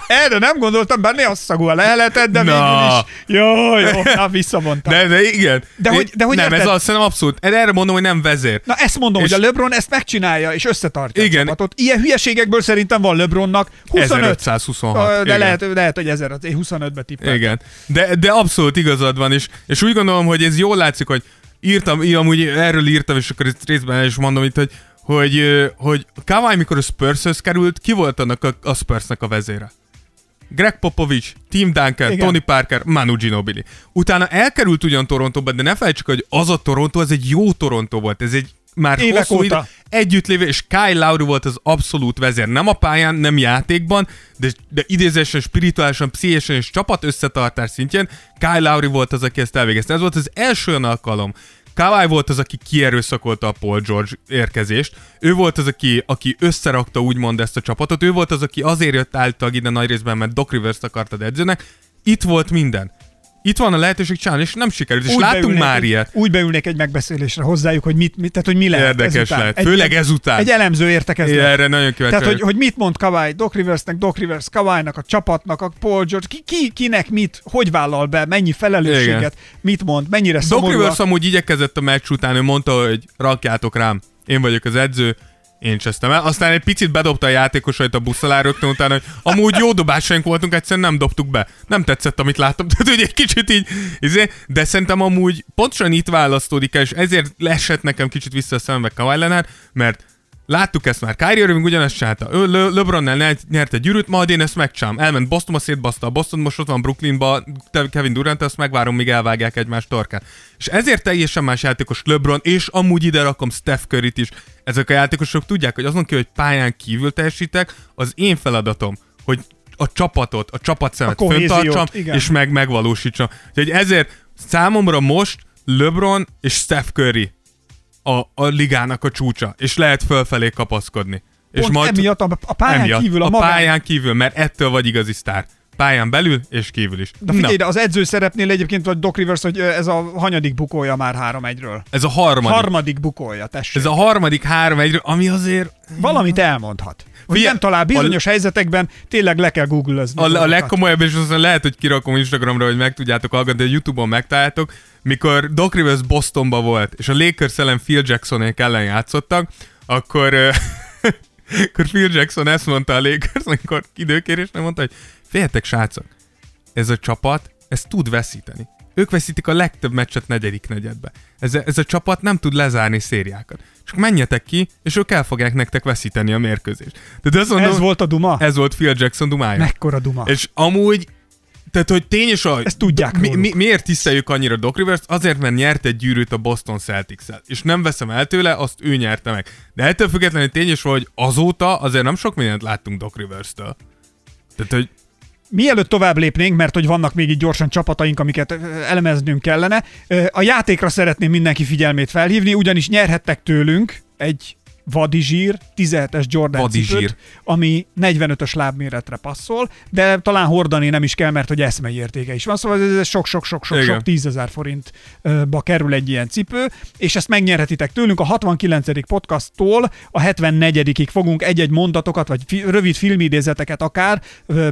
Erre nem gondoltam, bár néha szagú a leheleted, de Na. végül is. Jó, jó, na visszavontam. De, de igen. De hogy- de hogy nem, ez érted? azt szerintem abszolút. Erre mondom, hogy nem vezér. Na ezt mondom, És- hogy a LeBron ezt megcsinálja, és összetartja Igen. a csapatot. Ilyen hülyeségekből szerintem van LeBronnak 25. 1526. Ö, De igen. lehet, lehet, hogy 1000, én 25-be tippeltem. Igen. De, de abszolút igazad van, és, és úgy gondolom, hogy ez jól látszik, hogy írtam, így amúgy erről írtam, és akkor részben el is mondom itt, hogy, hogy, hogy Kawhi, mikor a Spurshöz került, ki volt annak a, a Spursnek a vezére? Greg Popovich, Tim Duncan, Igen. Tony Parker, Manu Ginobili. Utána elkerült ugyan Torontóba, de ne felejtsük, hogy az a Toronto, az egy jó Toronto volt. Ez egy már Évek hosszú óta. ide együttlévő, és Kyle Lowry volt az abszolút vezér. Nem a pályán, nem játékban, de, de idézésen, spirituálisan, pszichésen és csapat összetartás szintjén Kyle Lowry volt az, aki ezt elvégezte. Ez volt az első olyan alkalom. Kawhi volt az, aki kierőszakolta a Paul George érkezést. Ő volt az, aki, aki összerakta úgymond ezt a csapatot. Ő volt az, aki azért jött állítólag ide nagy részben, mert Doc Rivers akartad edzőnek. Itt volt minden. Itt van a lehetőség csinálni, és nem sikerült. És Úgy láttunk beülnék már ilyet. Úgy beülnék egy megbeszélésre hozzájuk, hogy mit, mit tehát hogy mi lehet Érdekes ezután. lehet. Egy- Főleg ezután. Egy elemző értekezlet. Erre nagyon kíváncsi Tehát, hogy, hogy mit mond Kawhi Doc Riversnek, Doc Rivers Kawhi-nak, a csapatnak, a Paul George, ki, ki, kinek mit, hogy vállal be, mennyi felelősséget, Igen. mit mond, mennyire Doc szomorú. Rivers a- amúgy igyekezett a meccs után, ő mondta, hogy rakjátok rám, én vagyok az edző, én csesztem el. Aztán egy picit bedobta a játékosait a busz alá rögtön utána, hogy amúgy jó dobásaink voltunk, egyszerűen nem dobtuk be. Nem tetszett, amit láttam. Tehát, hogy egy kicsit így, izé, de szerintem amúgy pontosan itt választódik el, és ezért lesett nekem kicsit vissza a szembe Kawhi mert Láttuk ezt már. Kyrie Irving ugyanezt csinálta. Ő Le- LeBronnel ne- nyerte gyűrűt, majd én ezt megcsám. Elment Bostonba, szétbaszta a Boston, most ott van Brooklynba, Kevin Durant, azt megvárom, míg elvágják egymás torkát. És ezért teljesen más játékos LeBron, és amúgy ide rakom Steph curry is. Ezek a játékosok tudják, hogy azon kívül, hogy pályán kívül teljesítek, az én feladatom, hogy a csapatot, a csapatszemet A föntartsam, igen. és meg megvalósítsam. Úgyhogy ezért számomra most LeBron és Steph Curry a, a ligának a csúcsa, és lehet fölfelé kapaszkodni. Pont és majd emiatt a, a pályán emiatt, kívül a, a magán... pályán kívül, mert ettől vagy igazi sztár. Pályán belül és kívül is. De figyelj, de az edző szerepnél egyébként vagy Doc Rivers, hogy ez a hanyadik bukója már 3-1-ről. ez a harmadik. Harmadik bukója, tessék. ez a harmadik három egyről, ami azért Valamit elmondhat. Hogy Figyelj, nem talál bizonyos helyzetekben, tényleg le kell googlezni. a, a legkomolyabb, és aztán lehet, hogy kirakom Instagramra, hogy meg tudjátok hallgatni, de Youtube-on megtaláltok, mikor Doc Rivers Bostonba volt, és a Lakers ellen Phil Jacksonék ellen játszottak, akkor, akkor Phil Jackson ezt mondta a Lakers, amikor időkérésre mondta, hogy féljetek srácok, ez a csapat, ez tud veszíteni. Ők veszítik a legtöbb meccset negyedik negyedbe. Ez a, ez a csapat nem tud lezárni szériákat. Csak menjetek ki, és ők el fogják nektek veszíteni a mérkőzést. De azt mondom, Ez volt a duma? ez volt Phil Jackson dumája. Mekkora duma? És amúgy, tehát hogy tény és a... Ezt tudják mi, mi, miért tiszteljük annyira Doc Rivers? Azért, mert nyert egy gyűrűt a Boston celtics És nem veszem el tőle, azt ő nyerte meg. De ettől függetlenül tény és hogy azóta azért nem sok mindent láttunk Doc Rivers-től. Tehát, hogy Mielőtt tovább lépnénk, mert hogy vannak még így gyorsan csapataink, amiket elemeznünk kellene, a játékra szeretném mindenki figyelmét felhívni, ugyanis nyerhettek tőlünk egy vadizsír, 17-es Jordan Vadizsír. cipőt, ami 45-ös lábméretre passzol, de talán hordani nem is kell, mert hogy eszmei értéke is van, szóval ez sok-sok-sok-sok Igen. tízezer forintba kerül egy ilyen cipő, és ezt megnyerhetitek tőlünk a 69. podcasttól a 74-ig fogunk egy-egy mondatokat, vagy fi- rövid filmidézeteket akár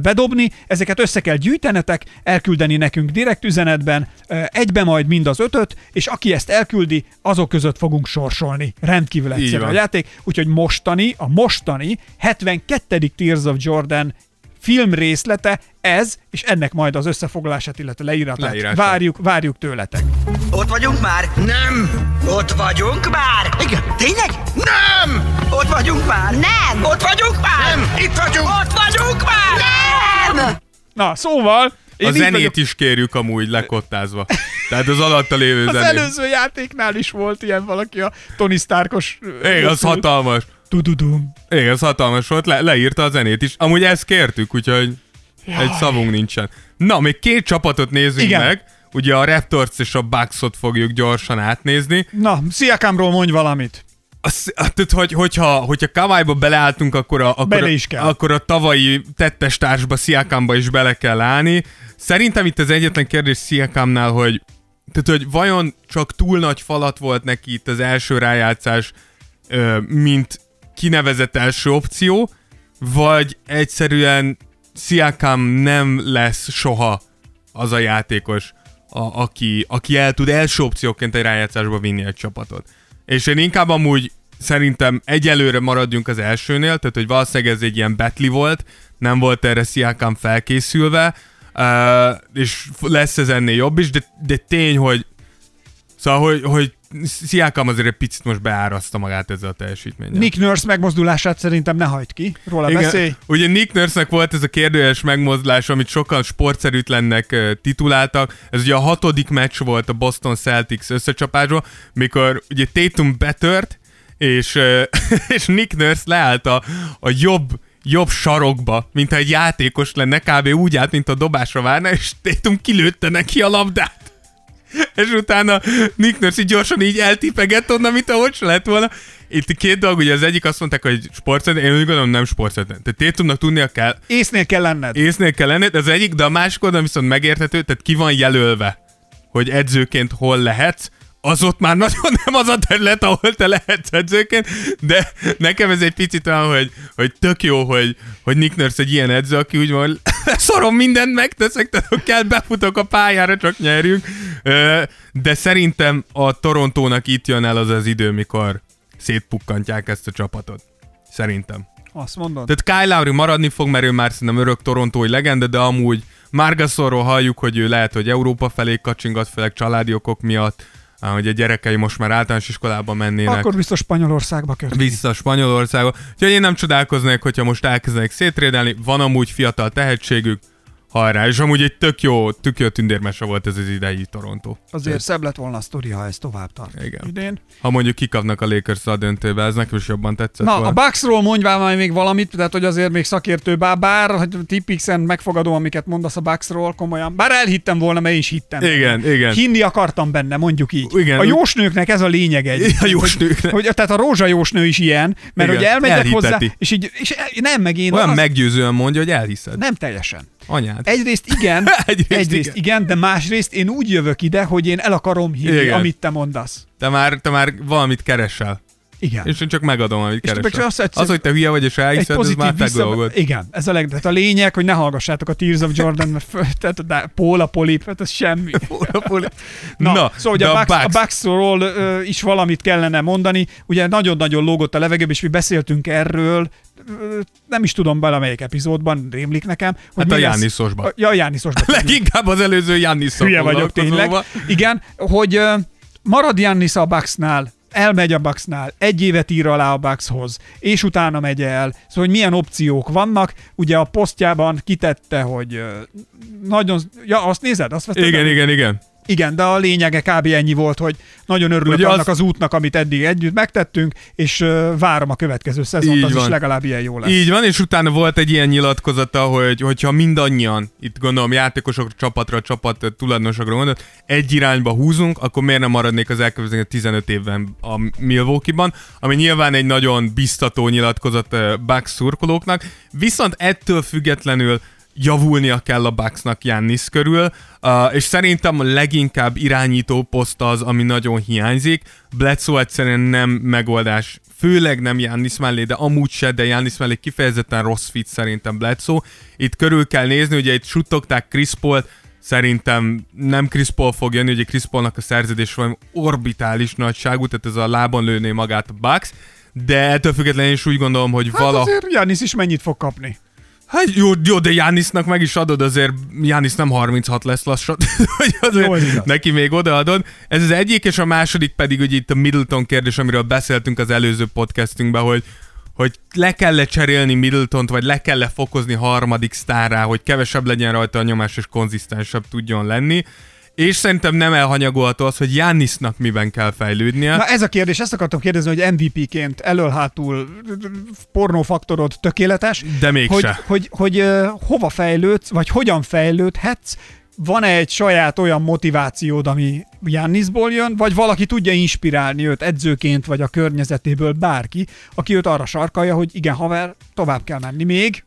bedobni, ezeket össze kell gyűjtenetek, elküldeni nekünk direkt üzenetben, egybe majd mind az ötöt, és aki ezt elküldi, azok között fogunk sorsolni. Rendkívül egyszerű a van. Játék, úgyhogy mostani, a mostani 72. Tears of Jordan film részlete, ez, és ennek majd az összefoglalását, illetve leíratát. Leírása. Várjuk, várjuk tőletek. Ott vagyunk már? Nem! Ott vagyunk már? Igen. Tényleg? Nem! Ott vagyunk már? Nem! Ott vagyunk már? Nem! Itt vagyunk! Ott vagyunk már? Nem! Na, szóval... Én A zenét vagyok- is kérjük amúgy lekottázva. Tehát az alatta lévő Az zenét. előző játéknál is volt ilyen valaki a Tony Starkos... Igen, az hatalmas. Tududum. Igen, az hatalmas volt, le, leírta a zenét is. Amúgy ezt kértük, úgyhogy egy szavunk nincsen. Na, még két csapatot nézzünk Igen. meg. Ugye a Raptors és a Bucksot fogjuk gyorsan átnézni. Na, Sziakámról mondj valamit. Az, tehát, hogy, hogyha, hogyha Kawaiba beleálltunk, akkor a, akkor, Bele a, is kell. akkor a tavalyi tettestársba, Sziakámba is bele kell állni. Szerintem itt az egyetlen kérdés Sziakámnál, hogy tehát, hogy vajon csak túl nagy falat volt neki itt az első rájátszás, mint kinevezett első opció, vagy egyszerűen Sziakám nem lesz soha az a játékos, a, aki, aki el tud első opcióként egy rájátszásba vinni egy csapatot. És én inkább amúgy szerintem egyelőre maradjunk az elsőnél, tehát hogy valószínűleg ez egy ilyen betli volt, nem volt erre Sziakám felkészülve, uh, és lesz ez ennél jobb is, de, de tény, hogy Szóval, hogy, hogy Sziakam azért egy picit most beáraszta magát ezzel a teljesítménnyel. Nick Nurse megmozdulását szerintem ne hagyd ki. Róla beszélj. Ugye Nick Nurse-nek volt ez a kérdőjeles megmozdulás, amit sokan sportszerűtlennek tituláltak. Ez ugye a hatodik meccs volt a Boston Celtics összecsapásban, mikor ugye Tatum betört, és, és Nick Nurse leállt a, a jobb jobb sarokba, mint ha egy játékos lenne, kb. úgy állt, mint a dobásra várna, és Tatum kilőtte neki a labdát. És utána Nick Nurse így gyorsan így eltipegett onnan, mint ahogy se lett volna. Itt két dolog, ugye az egyik azt mondták, hogy sportszerűen, én úgy gondolom nem sportszerűen. Tehát Tatumnak tudnia kell, Észnél kell lenned. észnél kell lenned, ez az egyik, de a másik oldalon viszont megérthető, tehát ki van jelölve, hogy edzőként hol lehetsz, az ott már nagyon nem az a terület, ahol te lehetsz edzőként, de nekem ez egy picit olyan, hogy, hogy tök jó, hogy, hogy Nick Nurse egy ilyen edző, aki úgy van, szorom mindent megteszek, tehát kell, befutok a pályára, csak nyerjünk. De szerintem a Torontónak itt jön el az az idő, mikor szétpukkantják ezt a csapatot. Szerintem. Azt mondod? Tehát Kyle Lowry maradni fog, mert ő már szerintem örök torontói legenda, de amúgy Margasorról halljuk, hogy ő lehet, hogy Európa felé kacsingat, főleg családi okok miatt, hogy a gyerekei most már általános iskolába mennének. Akkor biztos Spanyolországba kötni. vissza Spanyolországba. Úgyhogy én nem csodálkoznék, hogyha most elkezdenek szétrédelni, van amúgy fiatal tehetségük, hajrá, és amúgy egy tök jó, tök jó tündérmese volt ez az idei Toronto. Azért szebb lett volna a sztori, ha ez tovább tart. Igen. Idén. Ha mondjuk kikapnak a lakers a döntőbe, ez nekem is jobban tetszett Na, volna. a Bucksról mondj már még valamit, tehát hogy azért még szakértő, bár, bár hogy tipixen megfogadom, amiket mondasz a Bucksról, komolyan. Bár elhittem volna, mert én is hittem. Igen, igen. Hinni akartam benne, mondjuk így. Igen. A jósnőknek ez a lényeg egy. A jósnőknek. Hogy, hogy, tehát a rózsa jósnő is ilyen, mert Igen, hogy elmegyek hozzá, elhiteti. és így, és el- nem meg én. Olyan az, meggyőzően mondja, hogy elhiszed. Nem teljesen. Anyád. Egyrészt igen, Egyrészt egyrészt, igen. igen. de másrészt én úgy jövök ide, hogy én el akarom hinni, Igen. amit te mondasz. Te már, te már valamit keresel. Igen. És én csak megadom, amit És meg keresel. azt egyszer- Az, hogy te hülye vagy és elhiszed, ez már te dolgod. Igen, ez a leg... Tehát a lényeg, hogy ne hallgassátok a Tears of Jordan, mert föl, tehát a Póla Polip, hát ez semmi. Na, Na szóval hogy de a, Bucks, a Bucks- Bucksról ö, is valamit kellene mondani. Ugye nagyon-nagyon lógott a levegőbe, és mi beszéltünk erről, nem is tudom valamelyik epizódban, rémlik nekem. Hogy Hát a Jániszosban. Ja, a Jániszosban. Leginkább az előző Jannis Hülye vagyok tényleg. Igen, hogy marad Jannis a Bucksnál, elmegy a Bucksnál, egy évet ír alá a Buckshoz, és utána megy el. Szóval, hogy milyen opciók vannak. Ugye a posztjában kitette, hogy nagyon... Ja, azt nézed? Azt vetted Igen, el? igen, igen. Igen, de a lényege kb. ennyi volt, hogy nagyon örülök Ugye annak az- az... útnak, amit eddig együtt megtettünk, és ö, várom a következő szezont, Így az van. is legalább ilyen jó lesz. Így van, és utána volt egy ilyen nyilatkozata, hogy hogyha mindannyian, itt gondolom játékosok, csapatra, csapat tulajdonosokra gondolt, egy irányba húzunk, akkor miért nem maradnék az elkövetkező 15 évben a Milwaukee-ban, ami nyilván egy nagyon biztató nyilatkozat ö, Bucks szurkolóknak, viszont ettől függetlenül javulnia kell a Bucksnak Jannis körül, uh, és szerintem a leginkább irányító poszt az, ami nagyon hiányzik. Bledsoe egyszerűen nem megoldás, főleg nem Jannis mellé, de amúgy se, de Jannis mellé kifejezetten rossz fit szerintem Bledsoe. Itt körül kell nézni, ugye itt suttogták Chris Paul-t, szerintem nem Chris Paul fog jönni, ugye Chris Paulnak a szerződés valami orbitális nagyságú, tehát ez a lábon lőné magát a Bucks, de ettől függetlenül is úgy gondolom, hogy Hát vala... azért Janis is mennyit fog kapni. Hát jó, jó, de Jánisznak meg is adod, azért Jánisz nem 36 lesz lassan, hogy azért Jó, igaz. neki még odaadod. Ez az egyik, és a második pedig ugye itt a Middleton kérdés, amiről beszéltünk az előző podcastünkben, hogy hogy le kell -e cserélni Middletont, vagy le kell -e fokozni harmadik sztárrá, hogy kevesebb legyen rajta a nyomás, és konzisztensebb tudjon lenni. És szerintem nem elhanyagolható az, hogy Jánisznak miben kell fejlődnie. Na ez a kérdés, ezt akartam kérdezni, hogy MVP-ként elől-hátul pornófaktorod tökéletes. De mégse. Hogy, hogy, hogy uh, hova fejlődsz, vagy hogyan fejlődhetsz, van-e egy saját olyan motivációd, ami Jannisból jön, vagy valaki tudja inspirálni őt edzőként, vagy a környezetéből bárki, aki őt arra sarkalja, hogy igen, haver, tovább kell menni még,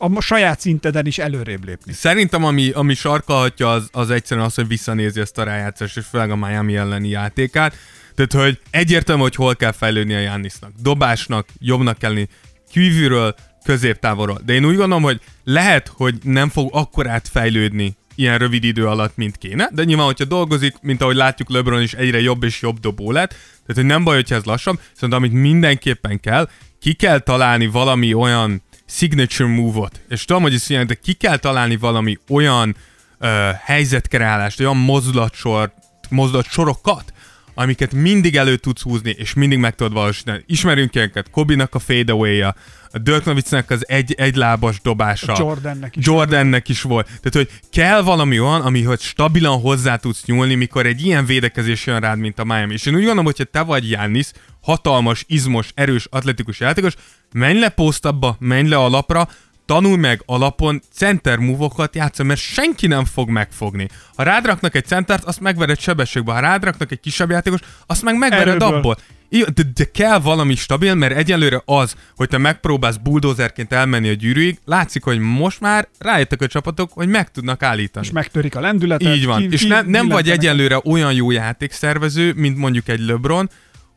a saját szinteden is előrébb lépni. Szerintem ami, ami sarkalhatja az, az egyszerűen az, hogy visszanézi ezt a rájátszást, és főleg a Miami elleni játékát. Tehát, hogy egyértelmű, hogy hol kell fejlődni a Jannisnak. Dobásnak, jobbnak kell lenni, kívülről, középtávolról. De én úgy gondolom, hogy lehet, hogy nem fog akkorát fejlődni ilyen rövid idő alatt, mint kéne, de nyilván, hogyha dolgozik, mint ahogy látjuk, LeBron is egyre jobb és jobb dobó lett, tehát hogy nem baj, hogyha ez lassabb, viszont amit mindenképpen kell, ki kell találni valami olyan signature move-ot, és tudom, hogy ez ilyen, de ki kell találni valami olyan ö, helyzetkreálást, olyan mozdulatsor, mozdulatsorokat, amiket mindig elő tudsz húzni, és mindig meg tudod valósítani. Ismerünk ilyeneket, Kobinak a fadeaway-ja, a Dirk az egy, egylábas dobása. Jordannek is. Jordannek is volt. Tehát, hogy kell valami olyan, amihoz stabilan hozzá tudsz nyúlni, mikor egy ilyen védekezés jön rád, mint a Miami. És én úgy gondolom, hogyha te vagy Jannis, hatalmas, izmos, erős, atletikus játékos, menj le posztabba, menj le alapra, tanulj meg alapon center move-okat játszani, mert senki nem fog megfogni. Ha rádraknak egy centert, azt megvered sebességbe. Ha rádraknak egy kisebb játékos, azt meg megvered Erőből. abból. De, de kell valami stabil, mert egyelőre az, hogy te megpróbálsz bulldozerként elmenni a gyűrűig, látszik, hogy most már rájöttek a csapatok, hogy meg tudnak állítani. És megtörik a lendületet. Így van. ki- és ki- ne, nem vagy egyenlőre olyan jó játékszervező, mint mondjuk egy LeBron,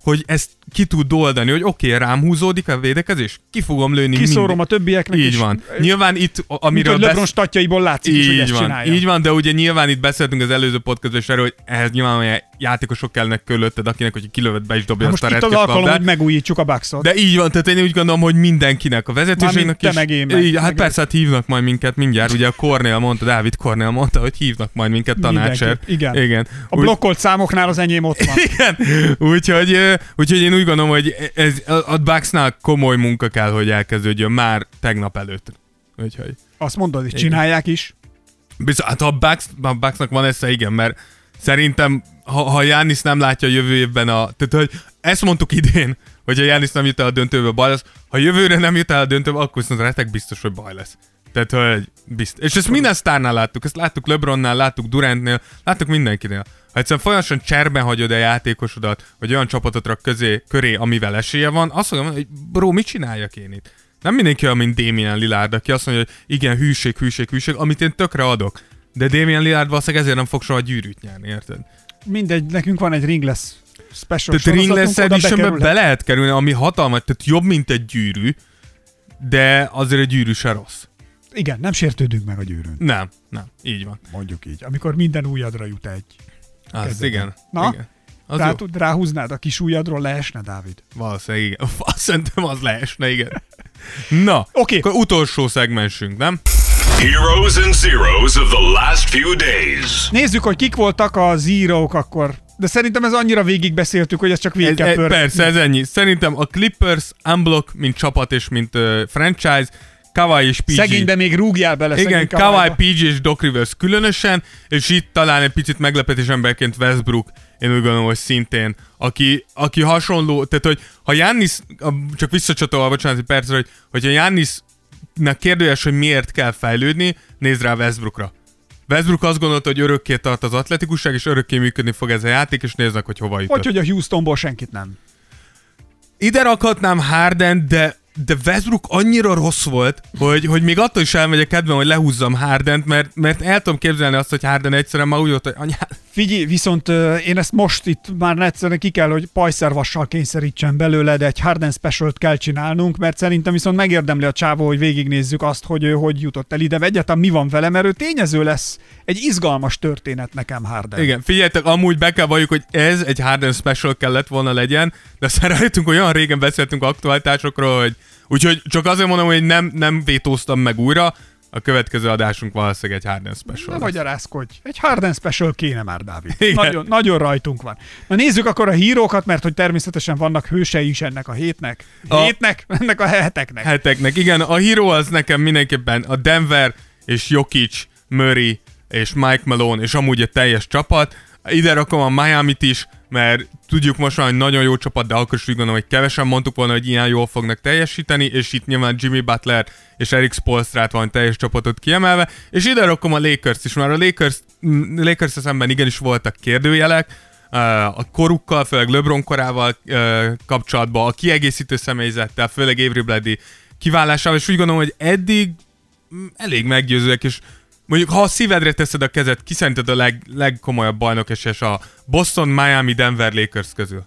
hogy ezt ki tud oldani, hogy oké, okay, rám húzódik a védekezés, ki fogom lőni Kiszórom mindig. a többieknek Így is. van. Nyilván itt, a- Mint amiről hogy besz... statjaiból látszik is, hogy így van, így van, de ugye nyilván itt beszéltünk az előző podcastban is erről, hogy ehhez nyilván játékosok kellnek körülötted, akinek, hogy kilövett be is dobja azt most a itt az alkalom, hogy megújítsuk a bucks De így van, tehát én úgy gondolom, hogy mindenkinek, a vezetőségnek is. meg én meg. így, hát Meg persze, hát hívnak majd minket mindjárt. Ugye a Cornél mondta, Dávid Cornél mondta, hogy hívnak majd minket tanácsért. Igen. Igen. A Úgy- blokkolt számoknál az enyém ott van. igen, úgyhogy, úgyhogy én úgy gondolom, hogy ez, a Bucksnál komoly munka kell, hogy elkezdődjön már tegnap előtt. Úgyhogy Azt mondod, Igen. csinálják is. biztos, hát a, Bucks, a Bucksnak van esze, igen, mert szerintem, ha, ha Jánisz nem látja jövő évben a... Tehát, hogy ezt mondtuk idén, hogy ha Jánisz nem jut el a döntőbe, baj lesz. Ha jövőre nem jut el a döntőbe, akkor viszont retek biztos, hogy baj lesz. Tehát, hogy biztos. És ezt minden sztárnál láttuk. Ezt láttuk LeBronnál, láttuk Durantnél, láttuk mindenkinél. Ha egyszerűen folyamatosan cserben hagyod a játékosodat, vagy olyan csapatot rak közé, köré, amivel esélye van, azt mondani, hogy bro, mit csináljak én itt? Nem mindenki olyan, mint Damien Lillard, aki azt mondja, hogy igen, hűség, hűség, hűség, amit én tökre adok. De Damien Lillard valószínűleg ezért nem fog soha gyűrűt nyerni, érted? Mindegy, nekünk van egy ringless special Tehát Ringless Editionbe be lehet kerülni, ami hatalmas, tehát jobb, mint egy gyűrű, de azért egy gyűrű se rossz. Igen, nem sértődünk meg a gyűrűn. Nem, nem, így van. Mondjuk így. Amikor minden ujjadra jut egy. Az Kezdetben. igen. Na? igen. Az Rá, tud, ráhúznád a kis ujjadról, leesne, Dávid. Valószínűleg igen. Azt szerintem az leesne, igen. Na, Oké. akkor utolsó szegmensünk, nem? Heroes and zeros of the last few days. Nézzük, hogy kik voltak a zero akkor. De szerintem ez annyira végigbeszéltük, hogy ez csak végig Ez, kell ez, persze, ez ennyi. Szerintem a Clippers, Unblock, mint csapat és mint uh, franchise, Kawhi és PG. Szegény, de még rúgjál bele. Igen, Kawhiba. PG és Doc Rivers különösen, és itt talán egy picit meglepetés emberként Westbrook, én úgy gondolom, hogy szintén, aki, aki hasonló, tehát hogy ha Jannis, csak visszacsatolva, bocsánat, egy percre, hogy hogyha Jannisnak kérdőjes, hogy miért kell fejlődni, nézd rá Westbrookra. Westbrook azt gondolta, hogy örökké tart az atletikusság, és örökké működni fog ez a játék, és néznek, hogy hova jutott. Hogy, hogy a Houstonból senkit nem. Ide rakhatnám Harden, de de Westbrook annyira rossz volt, hogy, hogy még attól is elmegy a kedvem, hogy lehúzzam Hardent, mert, mert el tudom képzelni azt, hogy Harden egyszerűen már úgy volt, hogy anyád, Figyelj, viszont én ezt most itt már egyszerűen ki kell, hogy pajszervassal kényszerítsen belőle, de egy Harden special kell csinálnunk, mert szerintem viszont megérdemli a csávó, hogy végignézzük azt, hogy ő hogy jutott el ide, vagy egyáltalán mi van vele, mert ő tényező lesz. Egy izgalmas történet nekem Harden. Igen, figyeljetek, amúgy be kell valljuk, hogy ez egy Harden Special kellett volna legyen, de aztán rájöttünk, olyan régen beszéltünk aktualitásokról, hogy úgyhogy csak azért mondom, hogy nem, nem vétóztam meg újra, a következő adásunk valószínűleg egy Harden Special. Ne magyarázkodj. Egy Harden special kéne már, Dávid. Igen. Nagyon, nagyon rajtunk van. Na nézzük akkor a hírókat, mert hogy természetesen vannak hősei is ennek a hétnek. A- Hétnek? Ennek a heteknek. heteknek. Igen, a híró az nekem mindenképpen a Denver és Jokic, Murray és Mike Malone, és amúgy a teljes csapat. Ide rakom a Miami-t is, mert tudjuk most már, hogy nagyon jó csapat, de akkor is úgy gondolom, hogy kevesen mondtuk volna, hogy ilyen jól fognak teljesíteni, és itt nyilván Jimmy Butler és Eric Spolstrát van teljes csapatot kiemelve, és ide rakom a Lakers is, már a Lakers, lakers szemben igenis voltak kérdőjelek, uh, a korukkal, főleg LeBron korával uh, kapcsolatban, a kiegészítő személyzettel, főleg Avery Bradley kiválásával, és úgy gondolom, hogy eddig mm, elég meggyőzőek, és mondjuk ha a szívedre teszed a kezed, ki szerinted a leg, legkomolyabb bajnok esélyes a Boston, Miami, Denver Lakers közül?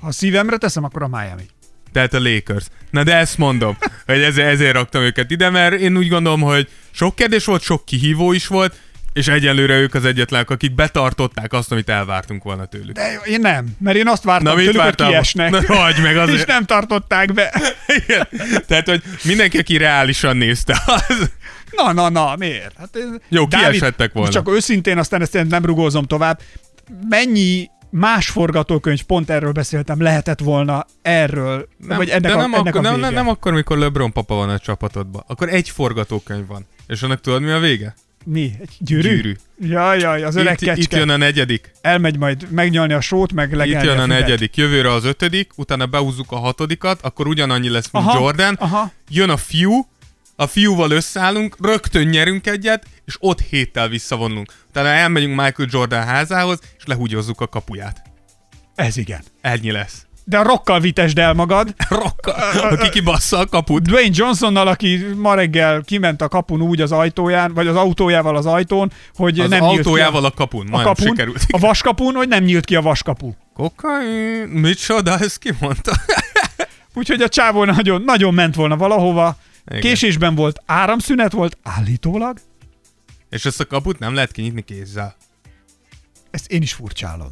Ha a szívemre teszem, akkor a Miami. Tehát a Lakers. Na de ezt mondom, hogy ezért, ezért raktam őket ide, mert én úgy gondolom, hogy sok kérdés volt, sok kihívó is volt, és egyelőre ők az egyetlenek, akik betartották azt, amit elvártunk volna tőlük. De én nem, mert én azt vártam Na, tőlük, hogy vártál? kiesnek. Na, hagyj meg, azért- És nem tartották be. Igen. Tehát, hogy mindenki, aki reálisan nézte, az... Na, na, na, miért? Hát, Jó, kiesettek volna. Csak őszintén, aztán ezt nem rugózom tovább. Mennyi más forgatókönyv, pont erről beszéltem, lehetett volna erről, Nem, vagy ennek, de a, nem, ennek akkor, a vége. nem, nem akkor, mikor LeBron papa van a csapatodban. Akkor egy forgatókönyv van. És annak tudod, mi a vége? Mi? Egy gyűrű? Gyűrű. Jaj, jaj, az öreg Itt, itt kecske. jön a negyedik. Elmegy majd megnyalni a sót, meg Itt legelni jön a füvet. negyedik, jövőre az ötödik, utána behúzzuk a hatodikat, akkor ugyanannyi lesz, mint Aha, Jordan. aha. Jön a fiú, a fiúval összeállunk, rögtön nyerünk egyet, és ott héttel visszavonulunk. Utána elmegyünk Michael Jordan házához, és lehúgyozzuk a kapuját. Ez igen. Ennyi lesz. De a rokkal vitesd el magad. Rokka, aki kibassza a kaput. Dwayne Johnsonnal, aki ma reggel kiment a kapun úgy az ajtóján, vagy az autójával az ajtón, hogy Az nem autójával nyílt a kapun, ki a, a majdnem kapun, sikerült. a vaskapun, hogy nem nyílt ki a vaskapu. Kokain, micsoda, ezt ki mondta? Úgyhogy a csávó nagyon, nagyon ment volna valahova. Igen. Késésben volt, áramszünet volt, állítólag. És ezt a kaput nem lehet kinyitni kézzel. Ezt én is furcsálom.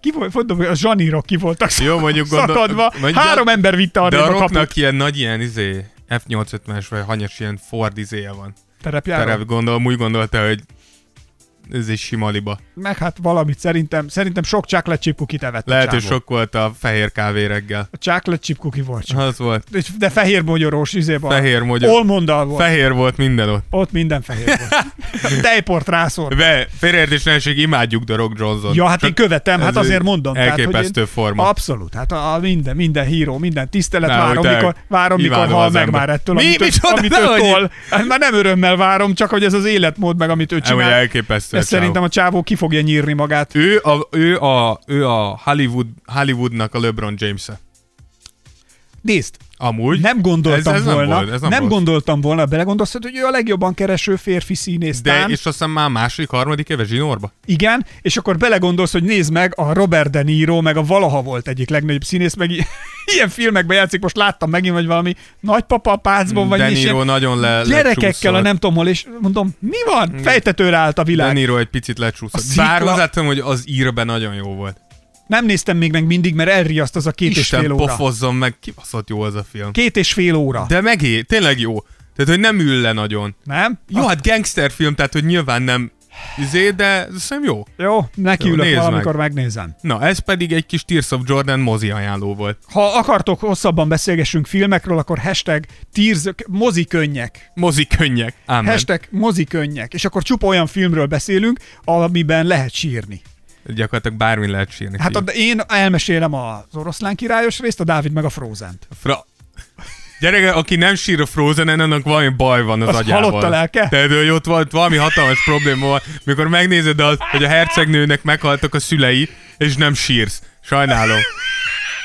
Ki volt, mondom, hogy a zsanírok ki voltak Jó, mondjuk gondol- szakadva. mondjuk- Három ember vitte De arra a a rocknak kaput. ilyen nagy ilyen izé, F850-es vagy hanyas ilyen Ford izéje van. Terepjára. Terep gondolom, úgy gondolta, hogy ez egy sima liba. Meg hát valamit szerintem, szerintem sok chocolate chip cookie evett Lehet, hogy sok volt a fehér kávé reggel. A chocolate chip cookie volt csak. Az volt. De fehér mogyorós izéban. Fehér mogyor- Olmondal volt. Fehér volt minden ott. Ott minden fehér volt. Tejport rászor. Be, félreértés nehesség, imádjuk The Rock Johnson. Ja, hát Csak én követem, hát azért mondom. tehát, hogy Elképesztő én, forma. Abszolút, hát a, a minden, minden híró, minden tisztelet Na, várom, te- mikor, várom, mikor hal meg ember. már ettől, Mi? amit, Micsoda? amit ő tol. Hát már nem örömmel várom, csak hogy ez az életmód meg, amit ő csinál. elképesztő. A Ez szerintem a csávó ki fogja nyírni magát. Ő a, ő a, ő a Hollywood, Hollywoodnak a LeBron James-e. Nézd, Amúgy. nem gondoltam ez, ez volna, Nem, volt, ez nem, nem volt. gondoltam volna, belegondolsz, hogy ő a legjobban kereső férfi színész. De, és azt hiszem már második, harmadik éve zsinórba? Igen, és akkor belegondolsz, hogy nézd meg, a Robert De Niro, meg a valaha volt egyik legnagyobb színész, meg i- ilyen filmekben játszik, most láttam megint, hogy valami nagypapa pácban, vagy De Niro nagyon le, gyerekekkel a nem tudom hol, és mondom, mi van? Fejtetőre állt a De világ. Niro egy picit lecsúszott. Szikla- Bár hozzáteszem, hogy az írben nagyon jó volt. Nem néztem még meg mindig, mert elriaszt az a két és Isten fél óra. pofozzon meg, kibaszott jó az a film. Két és fél óra. De megé, tényleg jó. Tehát, hogy nem ül le nagyon. Nem? Jó, hát gangster film, tehát, hogy nyilván nem izé, de szerintem jó. Jó, nekiülök nézd valamikor megnézem. Na, ez pedig egy kis Tears of Jordan mozi ajánló volt. Ha akartok hosszabban beszélgessünk filmekről, akkor hashtag tears, mozikönnyek. Mozi könnyek. Ámen. Hashtag mozikönnyek. És akkor csupa olyan filmről beszélünk, amiben lehet sírni. Gyakorlatilag bármi lehet sírni. Hát a, én elmesélem az oroszlán királyos részt, a Dávid meg a Frozen-t. Fra... Gyerek, aki nem sír a Frozen-en, annak valami baj van az, Az agyával. halott a lelke? Tehát, hogy ott volt valami hatalmas probléma van, mikor megnézed az, hogy a hercegnőnek meghaltak a szülei, és nem sírsz. Sajnálom.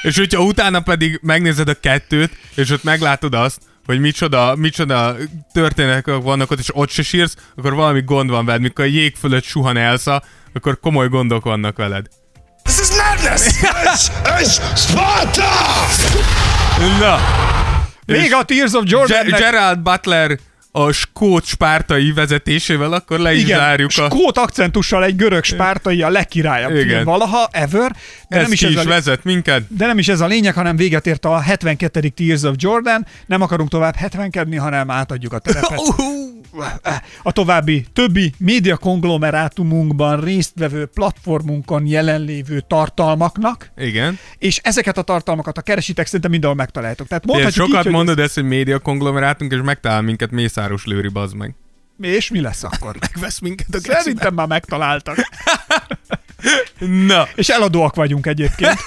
És hogyha utána pedig megnézed a kettőt, és ott meglátod azt, hogy micsoda, micsoda történetek vannak ott, és ott se sírsz, akkor valami gond van veled. Mikor a jég fölött suhan Elsa, akkor komoly gondok vannak veled. This is madness! this is Sparta! Na, Még a Tears of Jordan. Gerald Butler a skót spártai vezetésével, akkor le is igen, zárjuk a... skót akcentussal egy görög spártai a legkirályabb Igen. film valaha, ever. De Ez nem, is ez is a, vezet minket. de nem is ez a lényeg, hanem véget ért a 72. Tears of Jordan. Nem akarunk tovább 70 hanem átadjuk a terepet a további többi média konglomerátumunkban résztvevő platformunkon jelenlévő tartalmaknak, Igen. és ezeket a tartalmakat, ha keresitek, szerintem mindenhol megtaláltok. Tehát Mondhatjuk sokat így, hogy mondod ezt, hogy média konglomerátunk, és megtalál minket Mészáros Lőri, bazd meg. és mi lesz akkor? Megvesz minket a Szerintem már megtaláltak. Na, És eladóak vagyunk egyébként.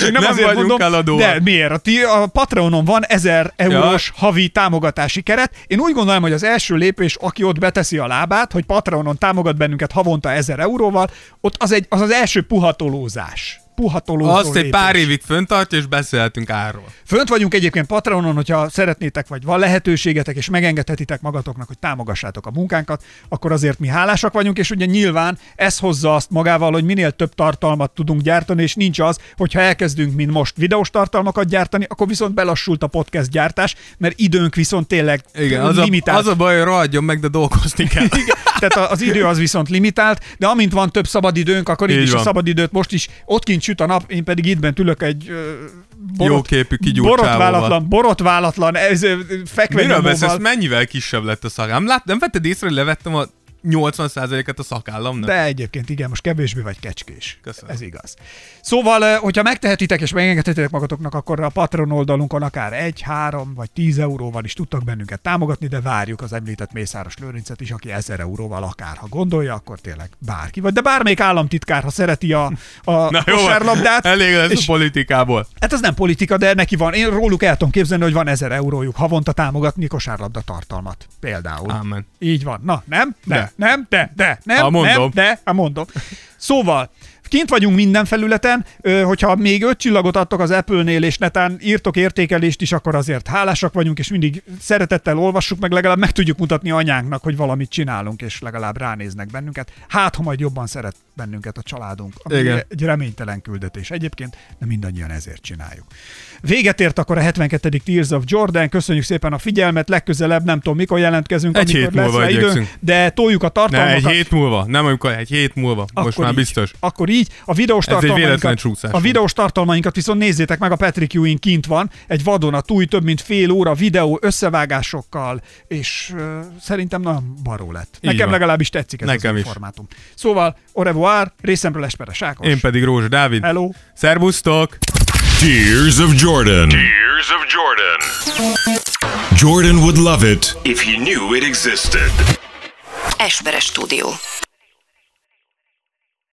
Csak Nem vagyunk eladóak. De miért? A, ti, a Patreonon van 1000 eurós havi támogatási keret. Én úgy gondolom, hogy az első lépés, aki ott beteszi a lábát, hogy Patreonon támogat bennünket havonta 1000 euróval, ott az egy, az, az első puhatolózás. Puhatolózó azt egy lépés. pár évig föntartja, és beszélhetünk árról. Fönt vagyunk egyébként Patreonon, hogyha szeretnétek, vagy van lehetőségetek, és megengedhetitek magatoknak, hogy támogassátok a munkánkat, akkor azért mi hálásak vagyunk, és ugye nyilván ez hozza azt magával, hogy minél több tartalmat tudunk gyártani, és nincs az, hogyha elkezdünk, mint most videós tartalmakat gyártani, akkor viszont belassult a podcast gyártás, mert időnk viszont tényleg Igen, az a, limitált. az a baj, hogy rohadjon meg, de dolgozni kell. Igen, tehát az idő az viszont limitált, de amint van több szabadidőnk, akkor így Így is a van. szabadidőt most is ott kint süt a nap, én pedig itt bent ülök egy ö, Jó képű, borotválatlan, borotválatlan, ez ö, Miről beszélsz? Mennyivel kisebb lett a szakám? Lát, nem vetted észre, hogy levettem a 80%-et a szakállamnak? De egyébként igen, most kevésbé vagy kecskés. Köszönöm. Ez igaz. Szóval, hogyha megtehetitek és megengedhetitek magatoknak, akkor a Patreon oldalunkon akár 1, 3 vagy 10 euróval is tudtak bennünket támogatni, de várjuk az említett Mészáros Lőrincet is, aki 1000 euróval akár, ha gondolja, akkor tényleg bárki. Vagy de bármelyik államtitkár, ha szereti a, a Na jó, kosárlabdát. elég lesz és- a politikából. Hát ez nem politika, de neki van. Én róluk el tudom képzelni, hogy van 1000 eurójuk havonta támogatni kosárlabda tartalmat. Például. Amen. Így van. Na, nem? De, De. nem? De, de, nem? Ha, mondom. Nem? De, ha mondom. Szóval, Kint vagyunk minden felületen, hogyha még öt csillagot adtok az Apple-nél, és netán írtok értékelést is, akkor azért hálásak vagyunk, és mindig szeretettel olvassuk, meg legalább meg tudjuk mutatni anyánknak, hogy valamit csinálunk, és legalább ránéznek bennünket. Hát, ha majd jobban szeret bennünket a családunk. Ami Igen. egy reménytelen küldetés egyébként, de mindannyian ezért csináljuk. Véget ért akkor a 72. Tears of Jordan, köszönjük szépen a figyelmet, legközelebb nem tudom mikor jelentkezünk, Egy hét lesz múlva rá időnk, de toljuk a Ne, tartalmakat. egy hét múlva. Nem amikor, egy hét múlva. Most már így, biztos. Akkor így. A videós tartalmainkat, a videós tartalmainkat viszont nézzétek meg, a Patrick Ewing kint van, egy vadonatúj, több mint fél óra videó összevágásokkal, és uh, szerintem nagyon baró lett. Így Nekem van. legalábbis tetszik ez Nekem az is. formátum. Szóval, au revoir, részemről Esperes Ákos. Én pedig Rózsa Dávid. Hello. Szerbusztok! Tears of Jordan. Tears of Jordan. Jordan would love it if he knew it existed. Esperes stúdió.